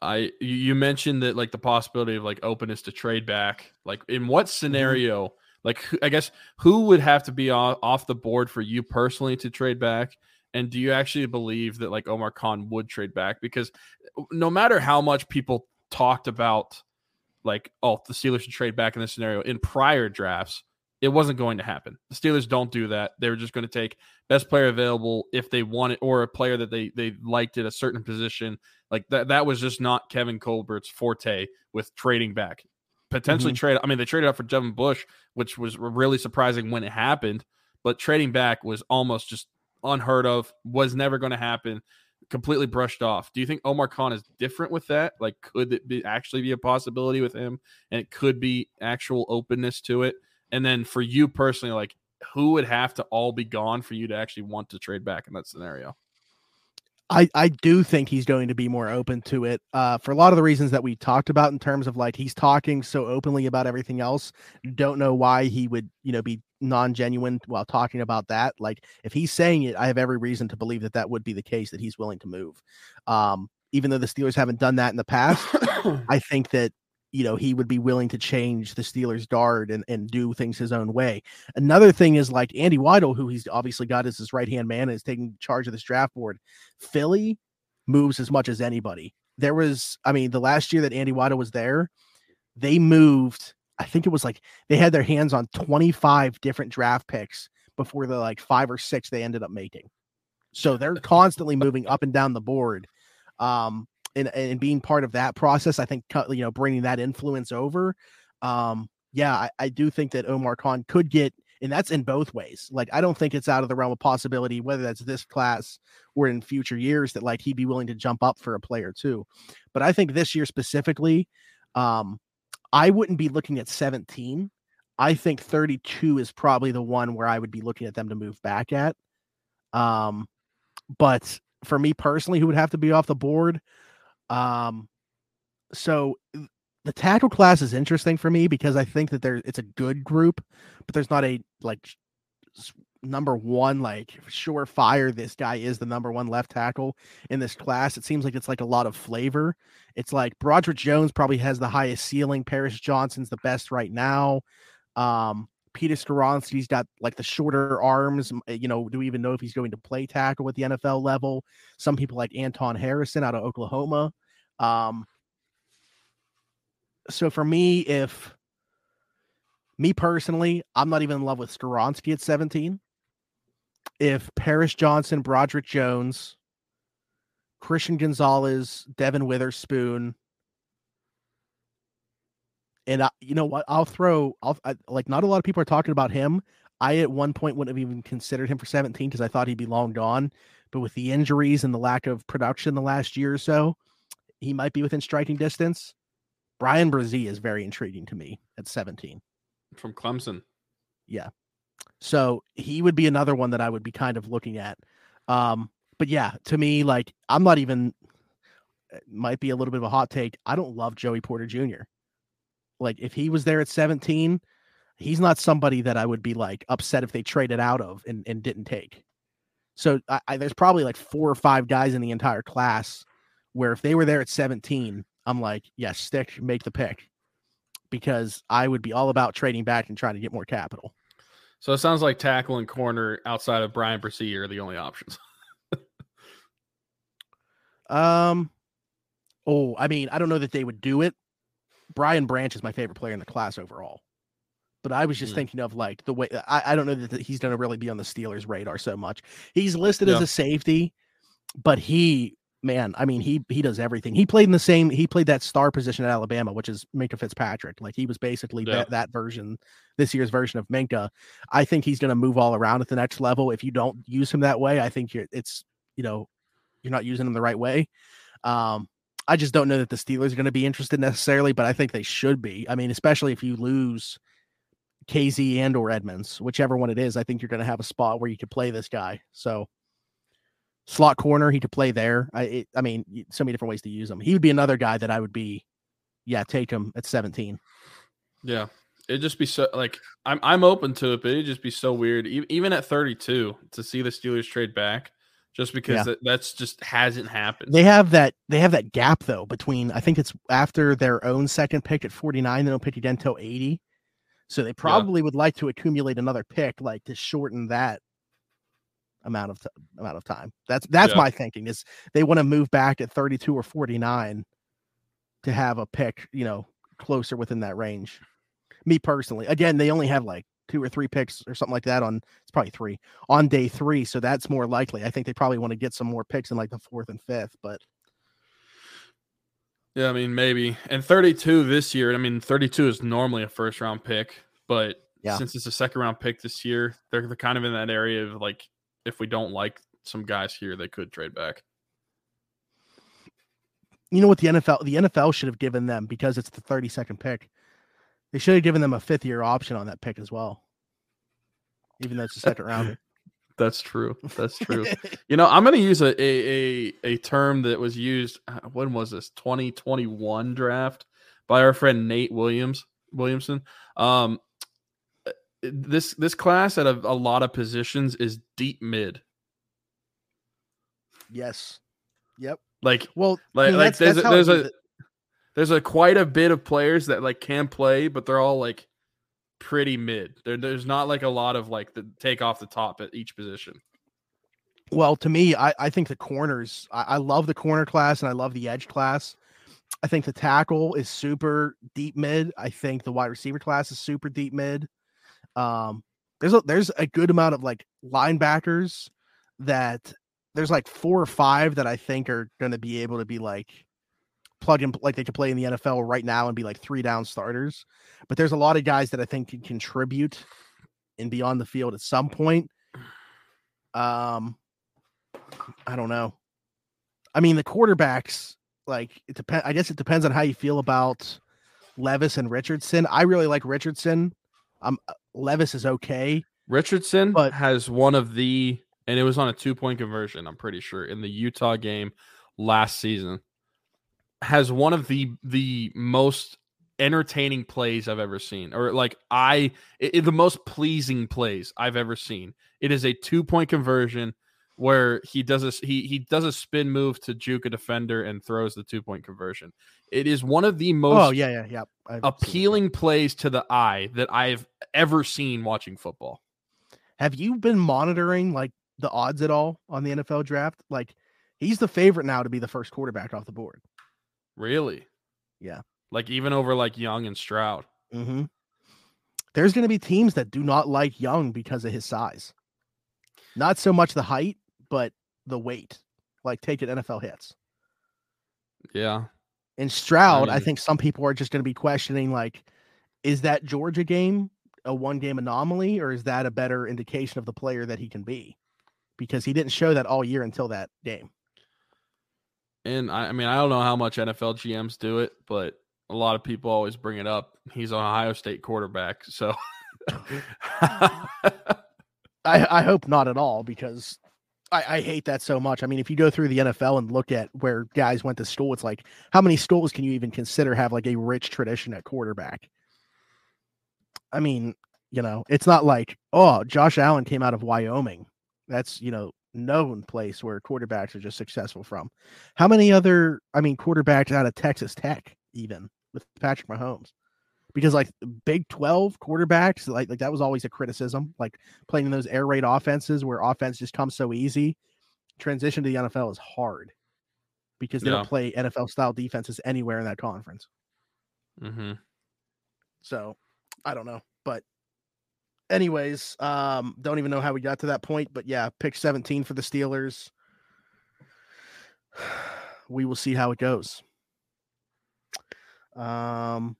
I you, mentioned that like the possibility of like openness to trade back. Like, in what Mm-hmm. scenario? Like, who- I guess who would have to be off, off the board for you personally to trade back? And do you actually believe that like Omar Khan would trade back? Because no matter how much people talked about like, oh, the Steelers should trade back in this scenario in prior drafts, it wasn't going to happen. The Steelers don't do that. They were just going to take best player available if they want it, or a player that they they liked at a certain position. Like that that was just not Kevin Colbert's forte with trading back. Potentially mm-hmm. trade. I mean, they traded up for Devin Bush, which was really surprising when it happened. But trading back was almost just unheard of. Was never going to happen. Completely brushed off. Do you think Omar Khan is different with that? Like, could it be actually be a possibility with him, and it could be actual openness to it? And then for you personally, like, who would have to all be gone for you to actually want to trade back in that scenario? I, I do think he's going to be more open to it uh, for a lot of the reasons that we talked about in terms of like he's talking so openly about everything else. Don't know why he would, you know, be non genuine while talking about that. Like if he's saying it, I have every reason to believe that that would be the case that he's willing to move. Um, even though the Steelers haven't done that in the past, I think that you know he would be willing to change the Steelers' guard and, and do things his own way. Another thing is like Andy Weidl, who he's obviously got as his right hand man and is taking charge of this draft board. Philly moves as much as anybody. There was, I mean, the last year that Andy Weidl was there, they moved. I think it was like they had their hands on 25 different draft picks before the like five or six they ended up making. So they're constantly moving up and down the board. Um, and, and being part of that process, I think you know bringing that influence over. Um, yeah, I, I do think that Omar Khan could get, and that's in both ways. Like I don't think it's out of the realm of possibility, whether that's this class or in future years, that like he'd be willing to jump up for a player too. But I think this year specifically, um, I wouldn't be looking at 17. I think 32 is probably the one where I would be looking at them to move back at. Um, but for me personally, who would have to be off the board? Um, so the tackle class is interesting for me because I think that there it's a good group, but there's not a like number one like surefire. This guy is the number one left tackle in this class. It seems like it's like a lot of flavor. It's like Broderick Jones probably has the highest ceiling. Paris Johnson's the best right now. Um, Peter Skoronski's got like the shorter arms. You know, do we even know if he's going to play tackle at the NFL level? Some people like Anton Harrison out of Oklahoma. Um, so for me, if Me personally, I'm not even in love with Skoronski at 17. If Paris Johnson, Broderick Jones, Christian Gonzalez, Devon Witherspoon, and I, you know what? I'll throw. I'll I, like. Not a lot of people are talking about him. I at one point wouldn't have even considered him for 17 because I thought he'd be long gone. But with the injuries and the lack of production the last year or so, he might be within striking distance. Bryan Bresee is very intriguing to me at 17 from Clemson. Yeah. So he would be another one that I would be kind of looking at. Um, but yeah, to me, like I'm not even might be a little bit of a hot take. I don't love Joey Porter Jr. Like if he was there at 17, he's not somebody that I would be like upset if they traded out of and, and didn't take. So I, I, there's probably like four or five guys in the entire class where if they were there at 17, I'm like, yes, yeah, stick, make the pick because I would be all about trading back and trying to get more capital. So it sounds like tackle and corner outside of Bryan Bresee are the only options. um, oh, I mean, I don't know that they would do it. Brian Branch is my favorite player in the class overall. But I was just mm. thinking of like the way I, I don't know that he's going to really be on the Steelers' radar so much. He's listed yeah. as a safety, but he man, I mean, he he does everything. He played in the same. He played that star position at Alabama, which is Minkah Fitzpatrick. Like he was basically yeah. that, that version, this year's version of Minkah. I think he's going to move all around at the next level. If you don't use him that way, I think you're it's you know you're not using him the right way. Um, I just don't know that the Steelers are going to be interested necessarily, but I think they should be. I mean, especially if you lose Kazee and or Edmunds, whichever one it is. I think you're going to have a spot where you could play this guy. So slot corner, he could play there. I, it, I mean, so many different ways to use him. He would be another guy that I would be, yeah, take him at 17. Yeah, it'd just be so like I'm I'm open to it, but it'd just be so weird, even at 32, to see the Steelers trade back, just because yeah. that, that's just hasn't happened. They have that they have that gap though between I think it's after their own second pick at 49, they don't pick again until 80. So they probably yeah. would like to accumulate another pick, like to shorten that amount of t- amount of time. That's that's yeah. my thinking is they want to move back at 32 or 49 to have a pick, you know, closer within that range. Me personally, again, they only have like two or three picks or something like that on it's probably three on day three, so that's more likely. I think they probably want to get some more picks in like the fourth and fifth, but yeah, I mean maybe and 32 this year. I mean 32 is normally a first round pick, but yeah. since it's a second round pick this year, they're, they're kind of in that area of like if we don't like some guys here, they could trade back. You know what the NFL the NFL should have given them because it's the 32nd pick. They should have given them a fifth year option on that pick as well. Even though it's a second rounder. That's true. That's true. you know, I'm going to use a, a, a a term that was used. Uh, when was this? 2021 draft by our friend Nate Williams Williamson. Um, this this class at a, a lot of positions is deep mid. Yes. Yep. Like well, like, I mean, like there's a, there's a there's a quite a bit of players that like can play, but they're all like pretty mid. There, there's not like a lot of like the take off the top at each position. Well, to me, I, I think the corners, I, I love the corner class and I love the edge class. I think the tackle is super deep mid. I think the wide receiver class is super deep mid. Um, there's a there's a good amount of like linebackers that there's like four or five that I think are going to be able to be like plug in like they could play in the NFL right now and be like three down starters. But there's a lot of guys that I think can contribute and be on the field at some point. Um, I don't know. I mean, the quarterbacks, like it depends. I guess it depends on how you feel about Levis and Richardson. I really like Richardson. Um, Levis is okay. Richardson but has one of the, and it was on a two point conversion. I'm pretty sure in the Utah game last season, has one of the the most entertaining plays I've ever seen, or like I it, the most pleasing plays I've ever seen. It is a two point conversion where he does a he he does a spin move to juke a defender and throws the two point conversion. It is one of the oh, most oh yeah yeah yeah I've appealing plays to the eye that I've ever seen watching football. Have you been monitoring like the odds at all on the NFL draft? Like he's the favorite now to be the first quarterback off the board. Really? Yeah. Like even over like Young and Stroud. Mm-hmm. there's going to be teams that do not like Young because of his size. Not so much the height, but the weight, like taking NFL hits. Yeah. And Stroud, I, mean- think some people are just going to be questioning like, is that Georgia game a one game anomaly or is that a better indication of the player that he can be? Because he didn't show that all year until that game. And I, I mean, I don't know how much NFL GMs do it, but a lot of people always bring it up. He's an Ohio State quarterback. So I, I hope not at all because I, I hate that so much. I mean, if you go through the NFL and look at where guys went to school, it's like how many schools can you even consider have like a rich tradition at quarterback? I mean, you know, it's not like, oh, Josh Allen came out of Wyoming. That's, you know, known place where quarterbacks are just successful from. How many other, I mean, quarterbacks out of Texas Tech, even with Patrick Mahomes? Because like Big 12 quarterbacks, like, like that was always a criticism, like playing in those air raid offenses where offense just comes so easy. Transition to the NFL is hard because they Yeah. don't play NFL style defenses anywhere in that conference. Mm-hmm. So I don't know. But anyways, um, don't even know how we got to that point. But yeah, pick 17 for the Steelers. We will see how it goes. Um,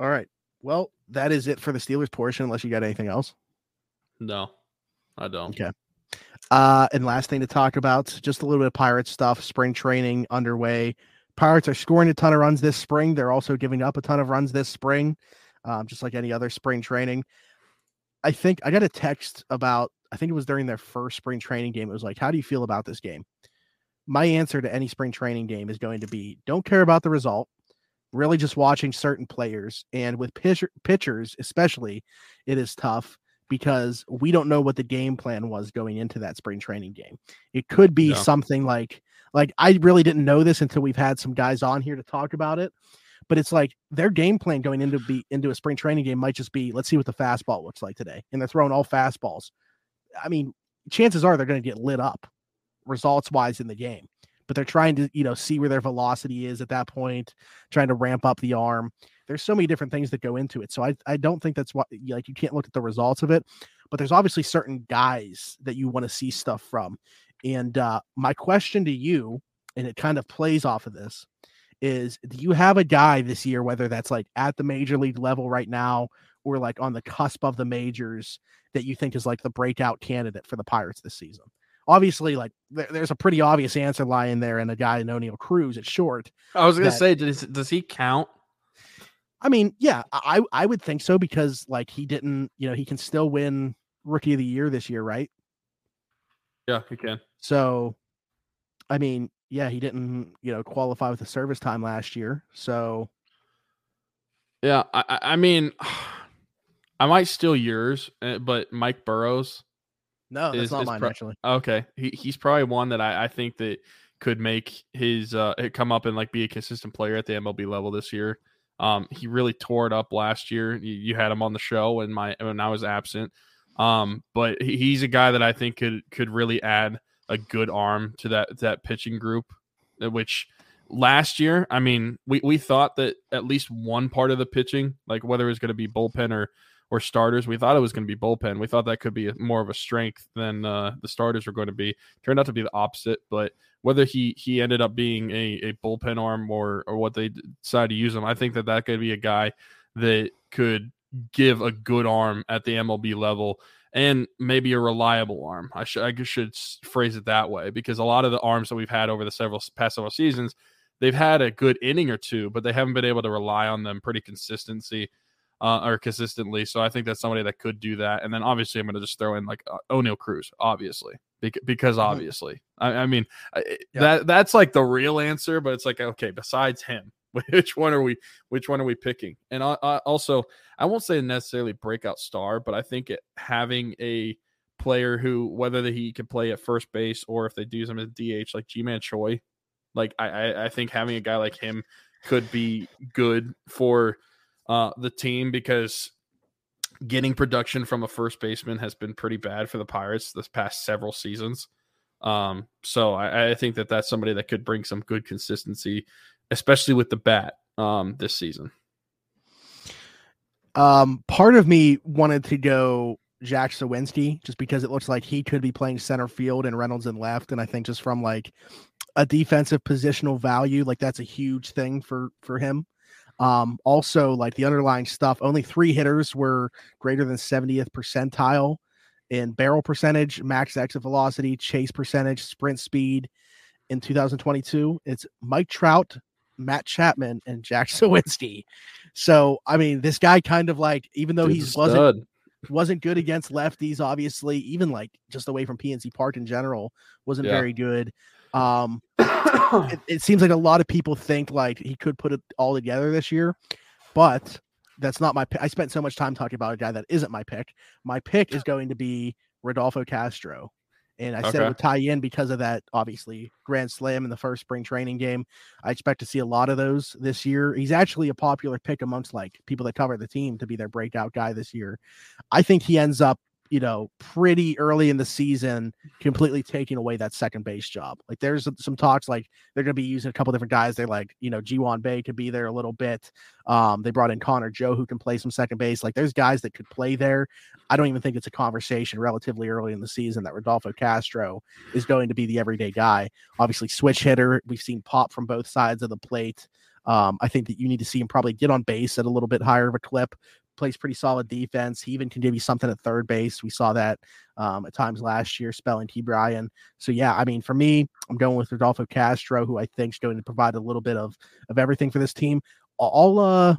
all right. Well, that is it for the Steelers portion, unless you got anything else. no, I don't. Okay. Uh, and last thing to talk about, just a little bit of Pirates stuff. Spring training underway. Pirates are scoring a ton of runs this spring. They're also giving up a ton of runs this spring, um, just like any other spring training. I think I got a text about, I think it was during their first spring training game. It was like, How do you feel about this game? My answer to any spring training game is going to be don't care about the result, really just watching certain players. And with pitcher, pitchers, especially, it is tough because we don't know what the game plan was going into that spring training game. It could be Yeah. something like like I really didn't know this until we've had some guys on here to talk about it. But it's like their game plan going into be into a spring training game might just be let's see what the fastball looks like today. And they're throwing all fastballs. I mean, chances are they're going to get lit up results wise in the game. But they're trying to, you know, see where their velocity is at that point, trying to ramp up the arm there's so many different things that go into it. So I, I don't think that's what like you can't look at the results of it, but there's obviously certain guys that you want to see stuff from. And uh, my question to you, and it kind of plays off of this, is do you have a guy this year, whether that's like at the major league level right now or like on the cusp of the majors, that you think is like the breakout candidate for the Pirates this season? Obviously, like there, there's a pretty obvious answer lying there, and a guy in Oneil Cruz at short. I was gonna That- say, does does he count? I mean, yeah, I I would think so because like he didn't, you know, he can still win rookie of the year this year, right? Yeah, he can. So, I mean, yeah, he didn't, you know, qualify with the service time last year. So, Yeah, I, I- mean, I might steal yours, uh, but Mike Burrows. no, that's Is- not is mine pro- actually. Okay, he he's probably one that I, I think that could make his uh come up and like be a consistent player at the MLB level this year. Um, he really tore it up last year. You, you had him on the show when my when I was absent. Um, but he- he's a guy that I think could could really add a good arm to that that pitching group, uh, which last year, I mean, we, we thought that at least one part of the pitching, like whether it was going to be bullpen or or starters, we thought it was going to be bullpen. We thought that could be more of a strength than uh, the starters were going to be. Turned out to be the opposite, but whether he he ended up being a, a bullpen arm or or what they decided to use him, I think that that could be a guy that could give a good arm at the MLB level and maybe a reliable arm. I should I should phrase it that way because a lot of the arms that we've had over the several past several seasons, they've had a good inning or two, but they haven't been able to rely on them pretty consistency uh, or consistently. So I think that's somebody that could do that. And then obviously I'm going to just throw in like uh, Oneil Cruz, obviously, bec- because Mhm. obviously, I, I mean I- Yeah. that that's like the real answer. But it's like okay, besides him, which one are we? Which one are we picking? And I, I also I won't say necessarily breakout star, but I think it, having a player who whether he can play at first base or if they do him as DH like Ji-Man Choi, like I, I I think having a guy like him could be good for uh the team because getting production from a first baseman has been pretty bad for the Pirates this past several seasons. Um, so I, I think that that's somebody that could bring some good consistency, especially with the bat um this season. Um, part of me wanted to go Jack Suwinski just because it looks like he could be playing center field and Reynolds in left, and I think just from like a defensive positional value, like that's a huge thing for for him. Um, also like the underlying stuff, only three hitters were greater than 70th percentile in barrel percentage, max exit velocity, chase percentage, sprint speed in 2022. It's Mike Trout, Matt Chapman, and Jack Suwinski. So I mean, this guy kind of like, even though he wasn't wasn't good against lefties, obviously, even like just away from PNC Park in general, wasn't yeah. very good. Um, it, it, seems like a lot of people think like he could put it all together this year, but that's not my pick. I spent so much time talking about a guy that isn't my pick. My pick is going to be Rodolfo Castro. And I okay. said it would tie in because of that, obviously, Grand Slam in the first spring training game. I expect to see a lot of those this year. He's actually a popular pick amongst like people that cover the team to be their breakout guy this year. I think he ends up you know, pretty early in the season, completely taking away that second base job. Like there's some talks like they're going to be using a couple different guys. They're like, you know, Ji-hwan Bae could be there a little bit. Um, they brought in Connor Joe who can play some second base. Like there's guys that could play there. I don't even think it's a conversation relatively early in the season that Rodolfo Castro is going to be the everyday guy. Obviously, switch hitter. We've seen pop from both sides of the plate. Um, I think that you need to see him probably get on base at a little bit higher of a clip plays pretty solid defense. He even can give you something at third base. We saw that um, at times last year, spelling Ke'Bryan. So yeah, I mean, for me, I'm going with Rodolfo Castro, who I think is going to provide a little bit of of everything for this team. All uh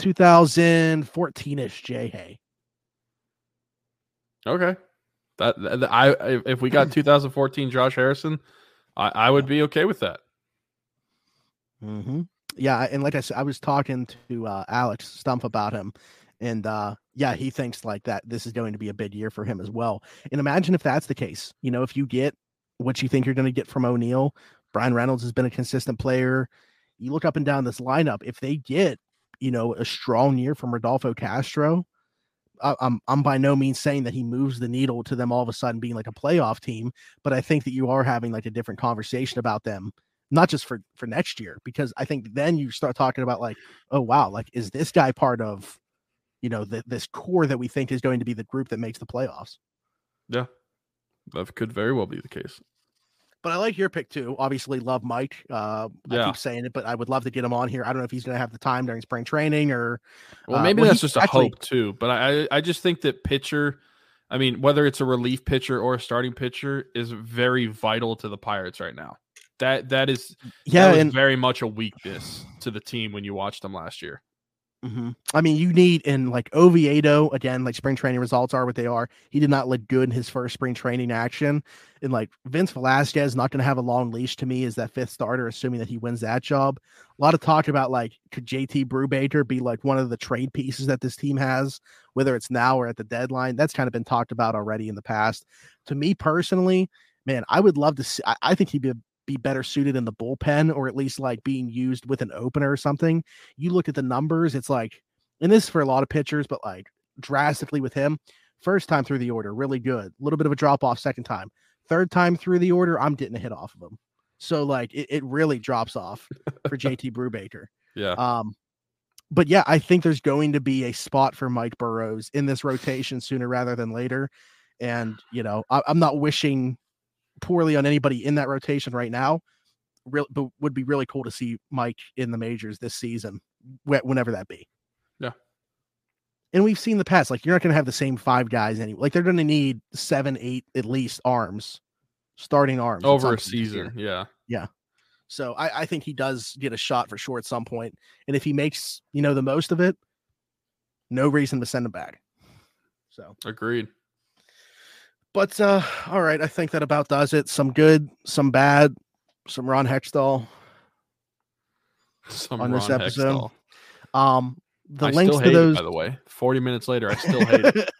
2014ish Jay Hay. Okay. That, that I if we got 2014 Josh Harrison, I, I would be okay with that. Mm-hmm yeah, and like I said, I was talking to uh, Alex Stumpf about him, and uh, yeah, he thinks like that this is going to be a big year for him as well. And imagine if that's the case. You know, if you get what you think you're going to get from Oneil, Bryan Reynolds has been a consistent player. You look up and down this lineup. If they get, you know, a strong year from Rodolfo Castro, I'm I'm by no means saying that he moves the needle to them all of a sudden being like a playoff team, but I think that you are having like a different conversation about them not just for for next year because i think then you start talking about like oh wow like is this guy part of you know the, this core that we think is going to be the group that makes the playoffs yeah that could very well be the case but I like your pick too. Obviously, love Mike. Uh, yeah. I keep saying it, but I would love to get him on here. I don't know if he's going to have the time during spring training or. Well, uh, maybe uh, well, that's just a actually, hope too. But I, I just think that pitcher, I mean, whether it's a relief pitcher or a starting pitcher, is very vital to the Pirates right now that that is yeah, that and very much a weakness to the team when you watched them last year. Mm-hmm. I mean, you need in like Oviedo again, like spring training results are what they are. He did not look good in his first spring training action. And like Vince Velasquez not going to have a long leash to me as that fifth starter, assuming that he wins that job. A lot of talk about like could JT Brubaker be like one of the trade pieces that this team has, whether it's now or at the deadline. That's kind of been talked about already in the past. To me personally, man, I would love to see. I, I think he'd be a be better suited in the bullpen or at least like being used with an opener or something. You look at the numbers, it's like, and this is for a lot of pitchers, but like drastically with him. First time through the order, really good. A little bit of a drop off second time. Third time through the order, I'm getting a hit off of him. So like it, it really drops off for JT Brubaker. Yeah. Um, but yeah, I think there's going to be a spot for Mike Burrows in this rotation sooner rather than later. And you know, I, am not wishing poorly on anybody in that rotation right now. Real, but would be really cool to see Mike in the majors this season, whenever that be. Yeah. And we've seen the past, like you're not going to have the same five guys anyway. Like they're going to need seven, eight at least arms, starting arms over a season. Yeah. Yeah. So I, I think he does get a shot for sure at some point. And if he makes, you know, the most of it, no reason to send him back. So agreed. But uh, all right, I think that about does it. Some good, some bad, some Ron Hextall some on Ron this episode. Hextall. Um, the I links to those. It, by the way, forty minutes later, I still hate it.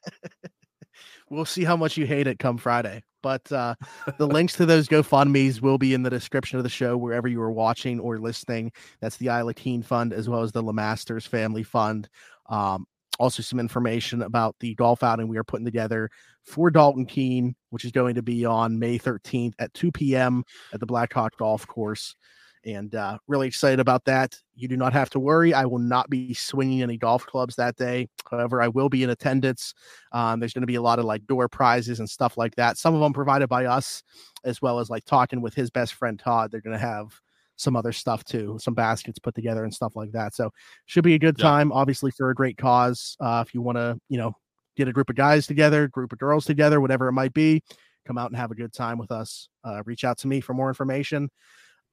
we'll see how much you hate it come Friday. But uh, the links to those GoFundMe's will be in the description of the show wherever you are watching or listening. That's the Isla Keene Fund as well as the Lamasters Family Fund. Um, also some information about the golf outing we are putting together for Dalton Keene, which is going to be on May 13th at 2 p.m. at the Blackhawk Golf Course. and uh, really excited about that. You do not have to worry. I will not be swinging any golf clubs that day. However, I will be in attendance. Um, there's going to be a lot of like door prizes and stuff like that. Some of them provided by us, as well as like talking with his best friend Todd. They're going to have some other stuff too, some baskets put together and stuff like that. So should be a good time. Obviously for a great cause. Uh, if you want to, you know, get a group of guys together, group of girls together, whatever it might be, come out and have a good time with us. Uh, reach out to me for more information.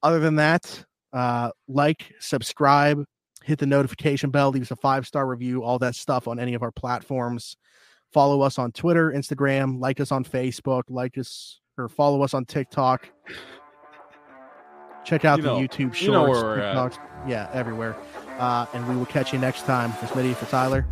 Other than that, uh, like, subscribe, hit the notification bell, leave us a five star review, all that stuff on any of our platforms. Follow us on Twitter, Instagram, like us on Facebook, like us or follow us on TikTok. Check out You the know- YouTube shorts. you know where we're at. TikToks, Yeah, everywhere. Uh, and we will catch you next time. For Smitty, for Tyler.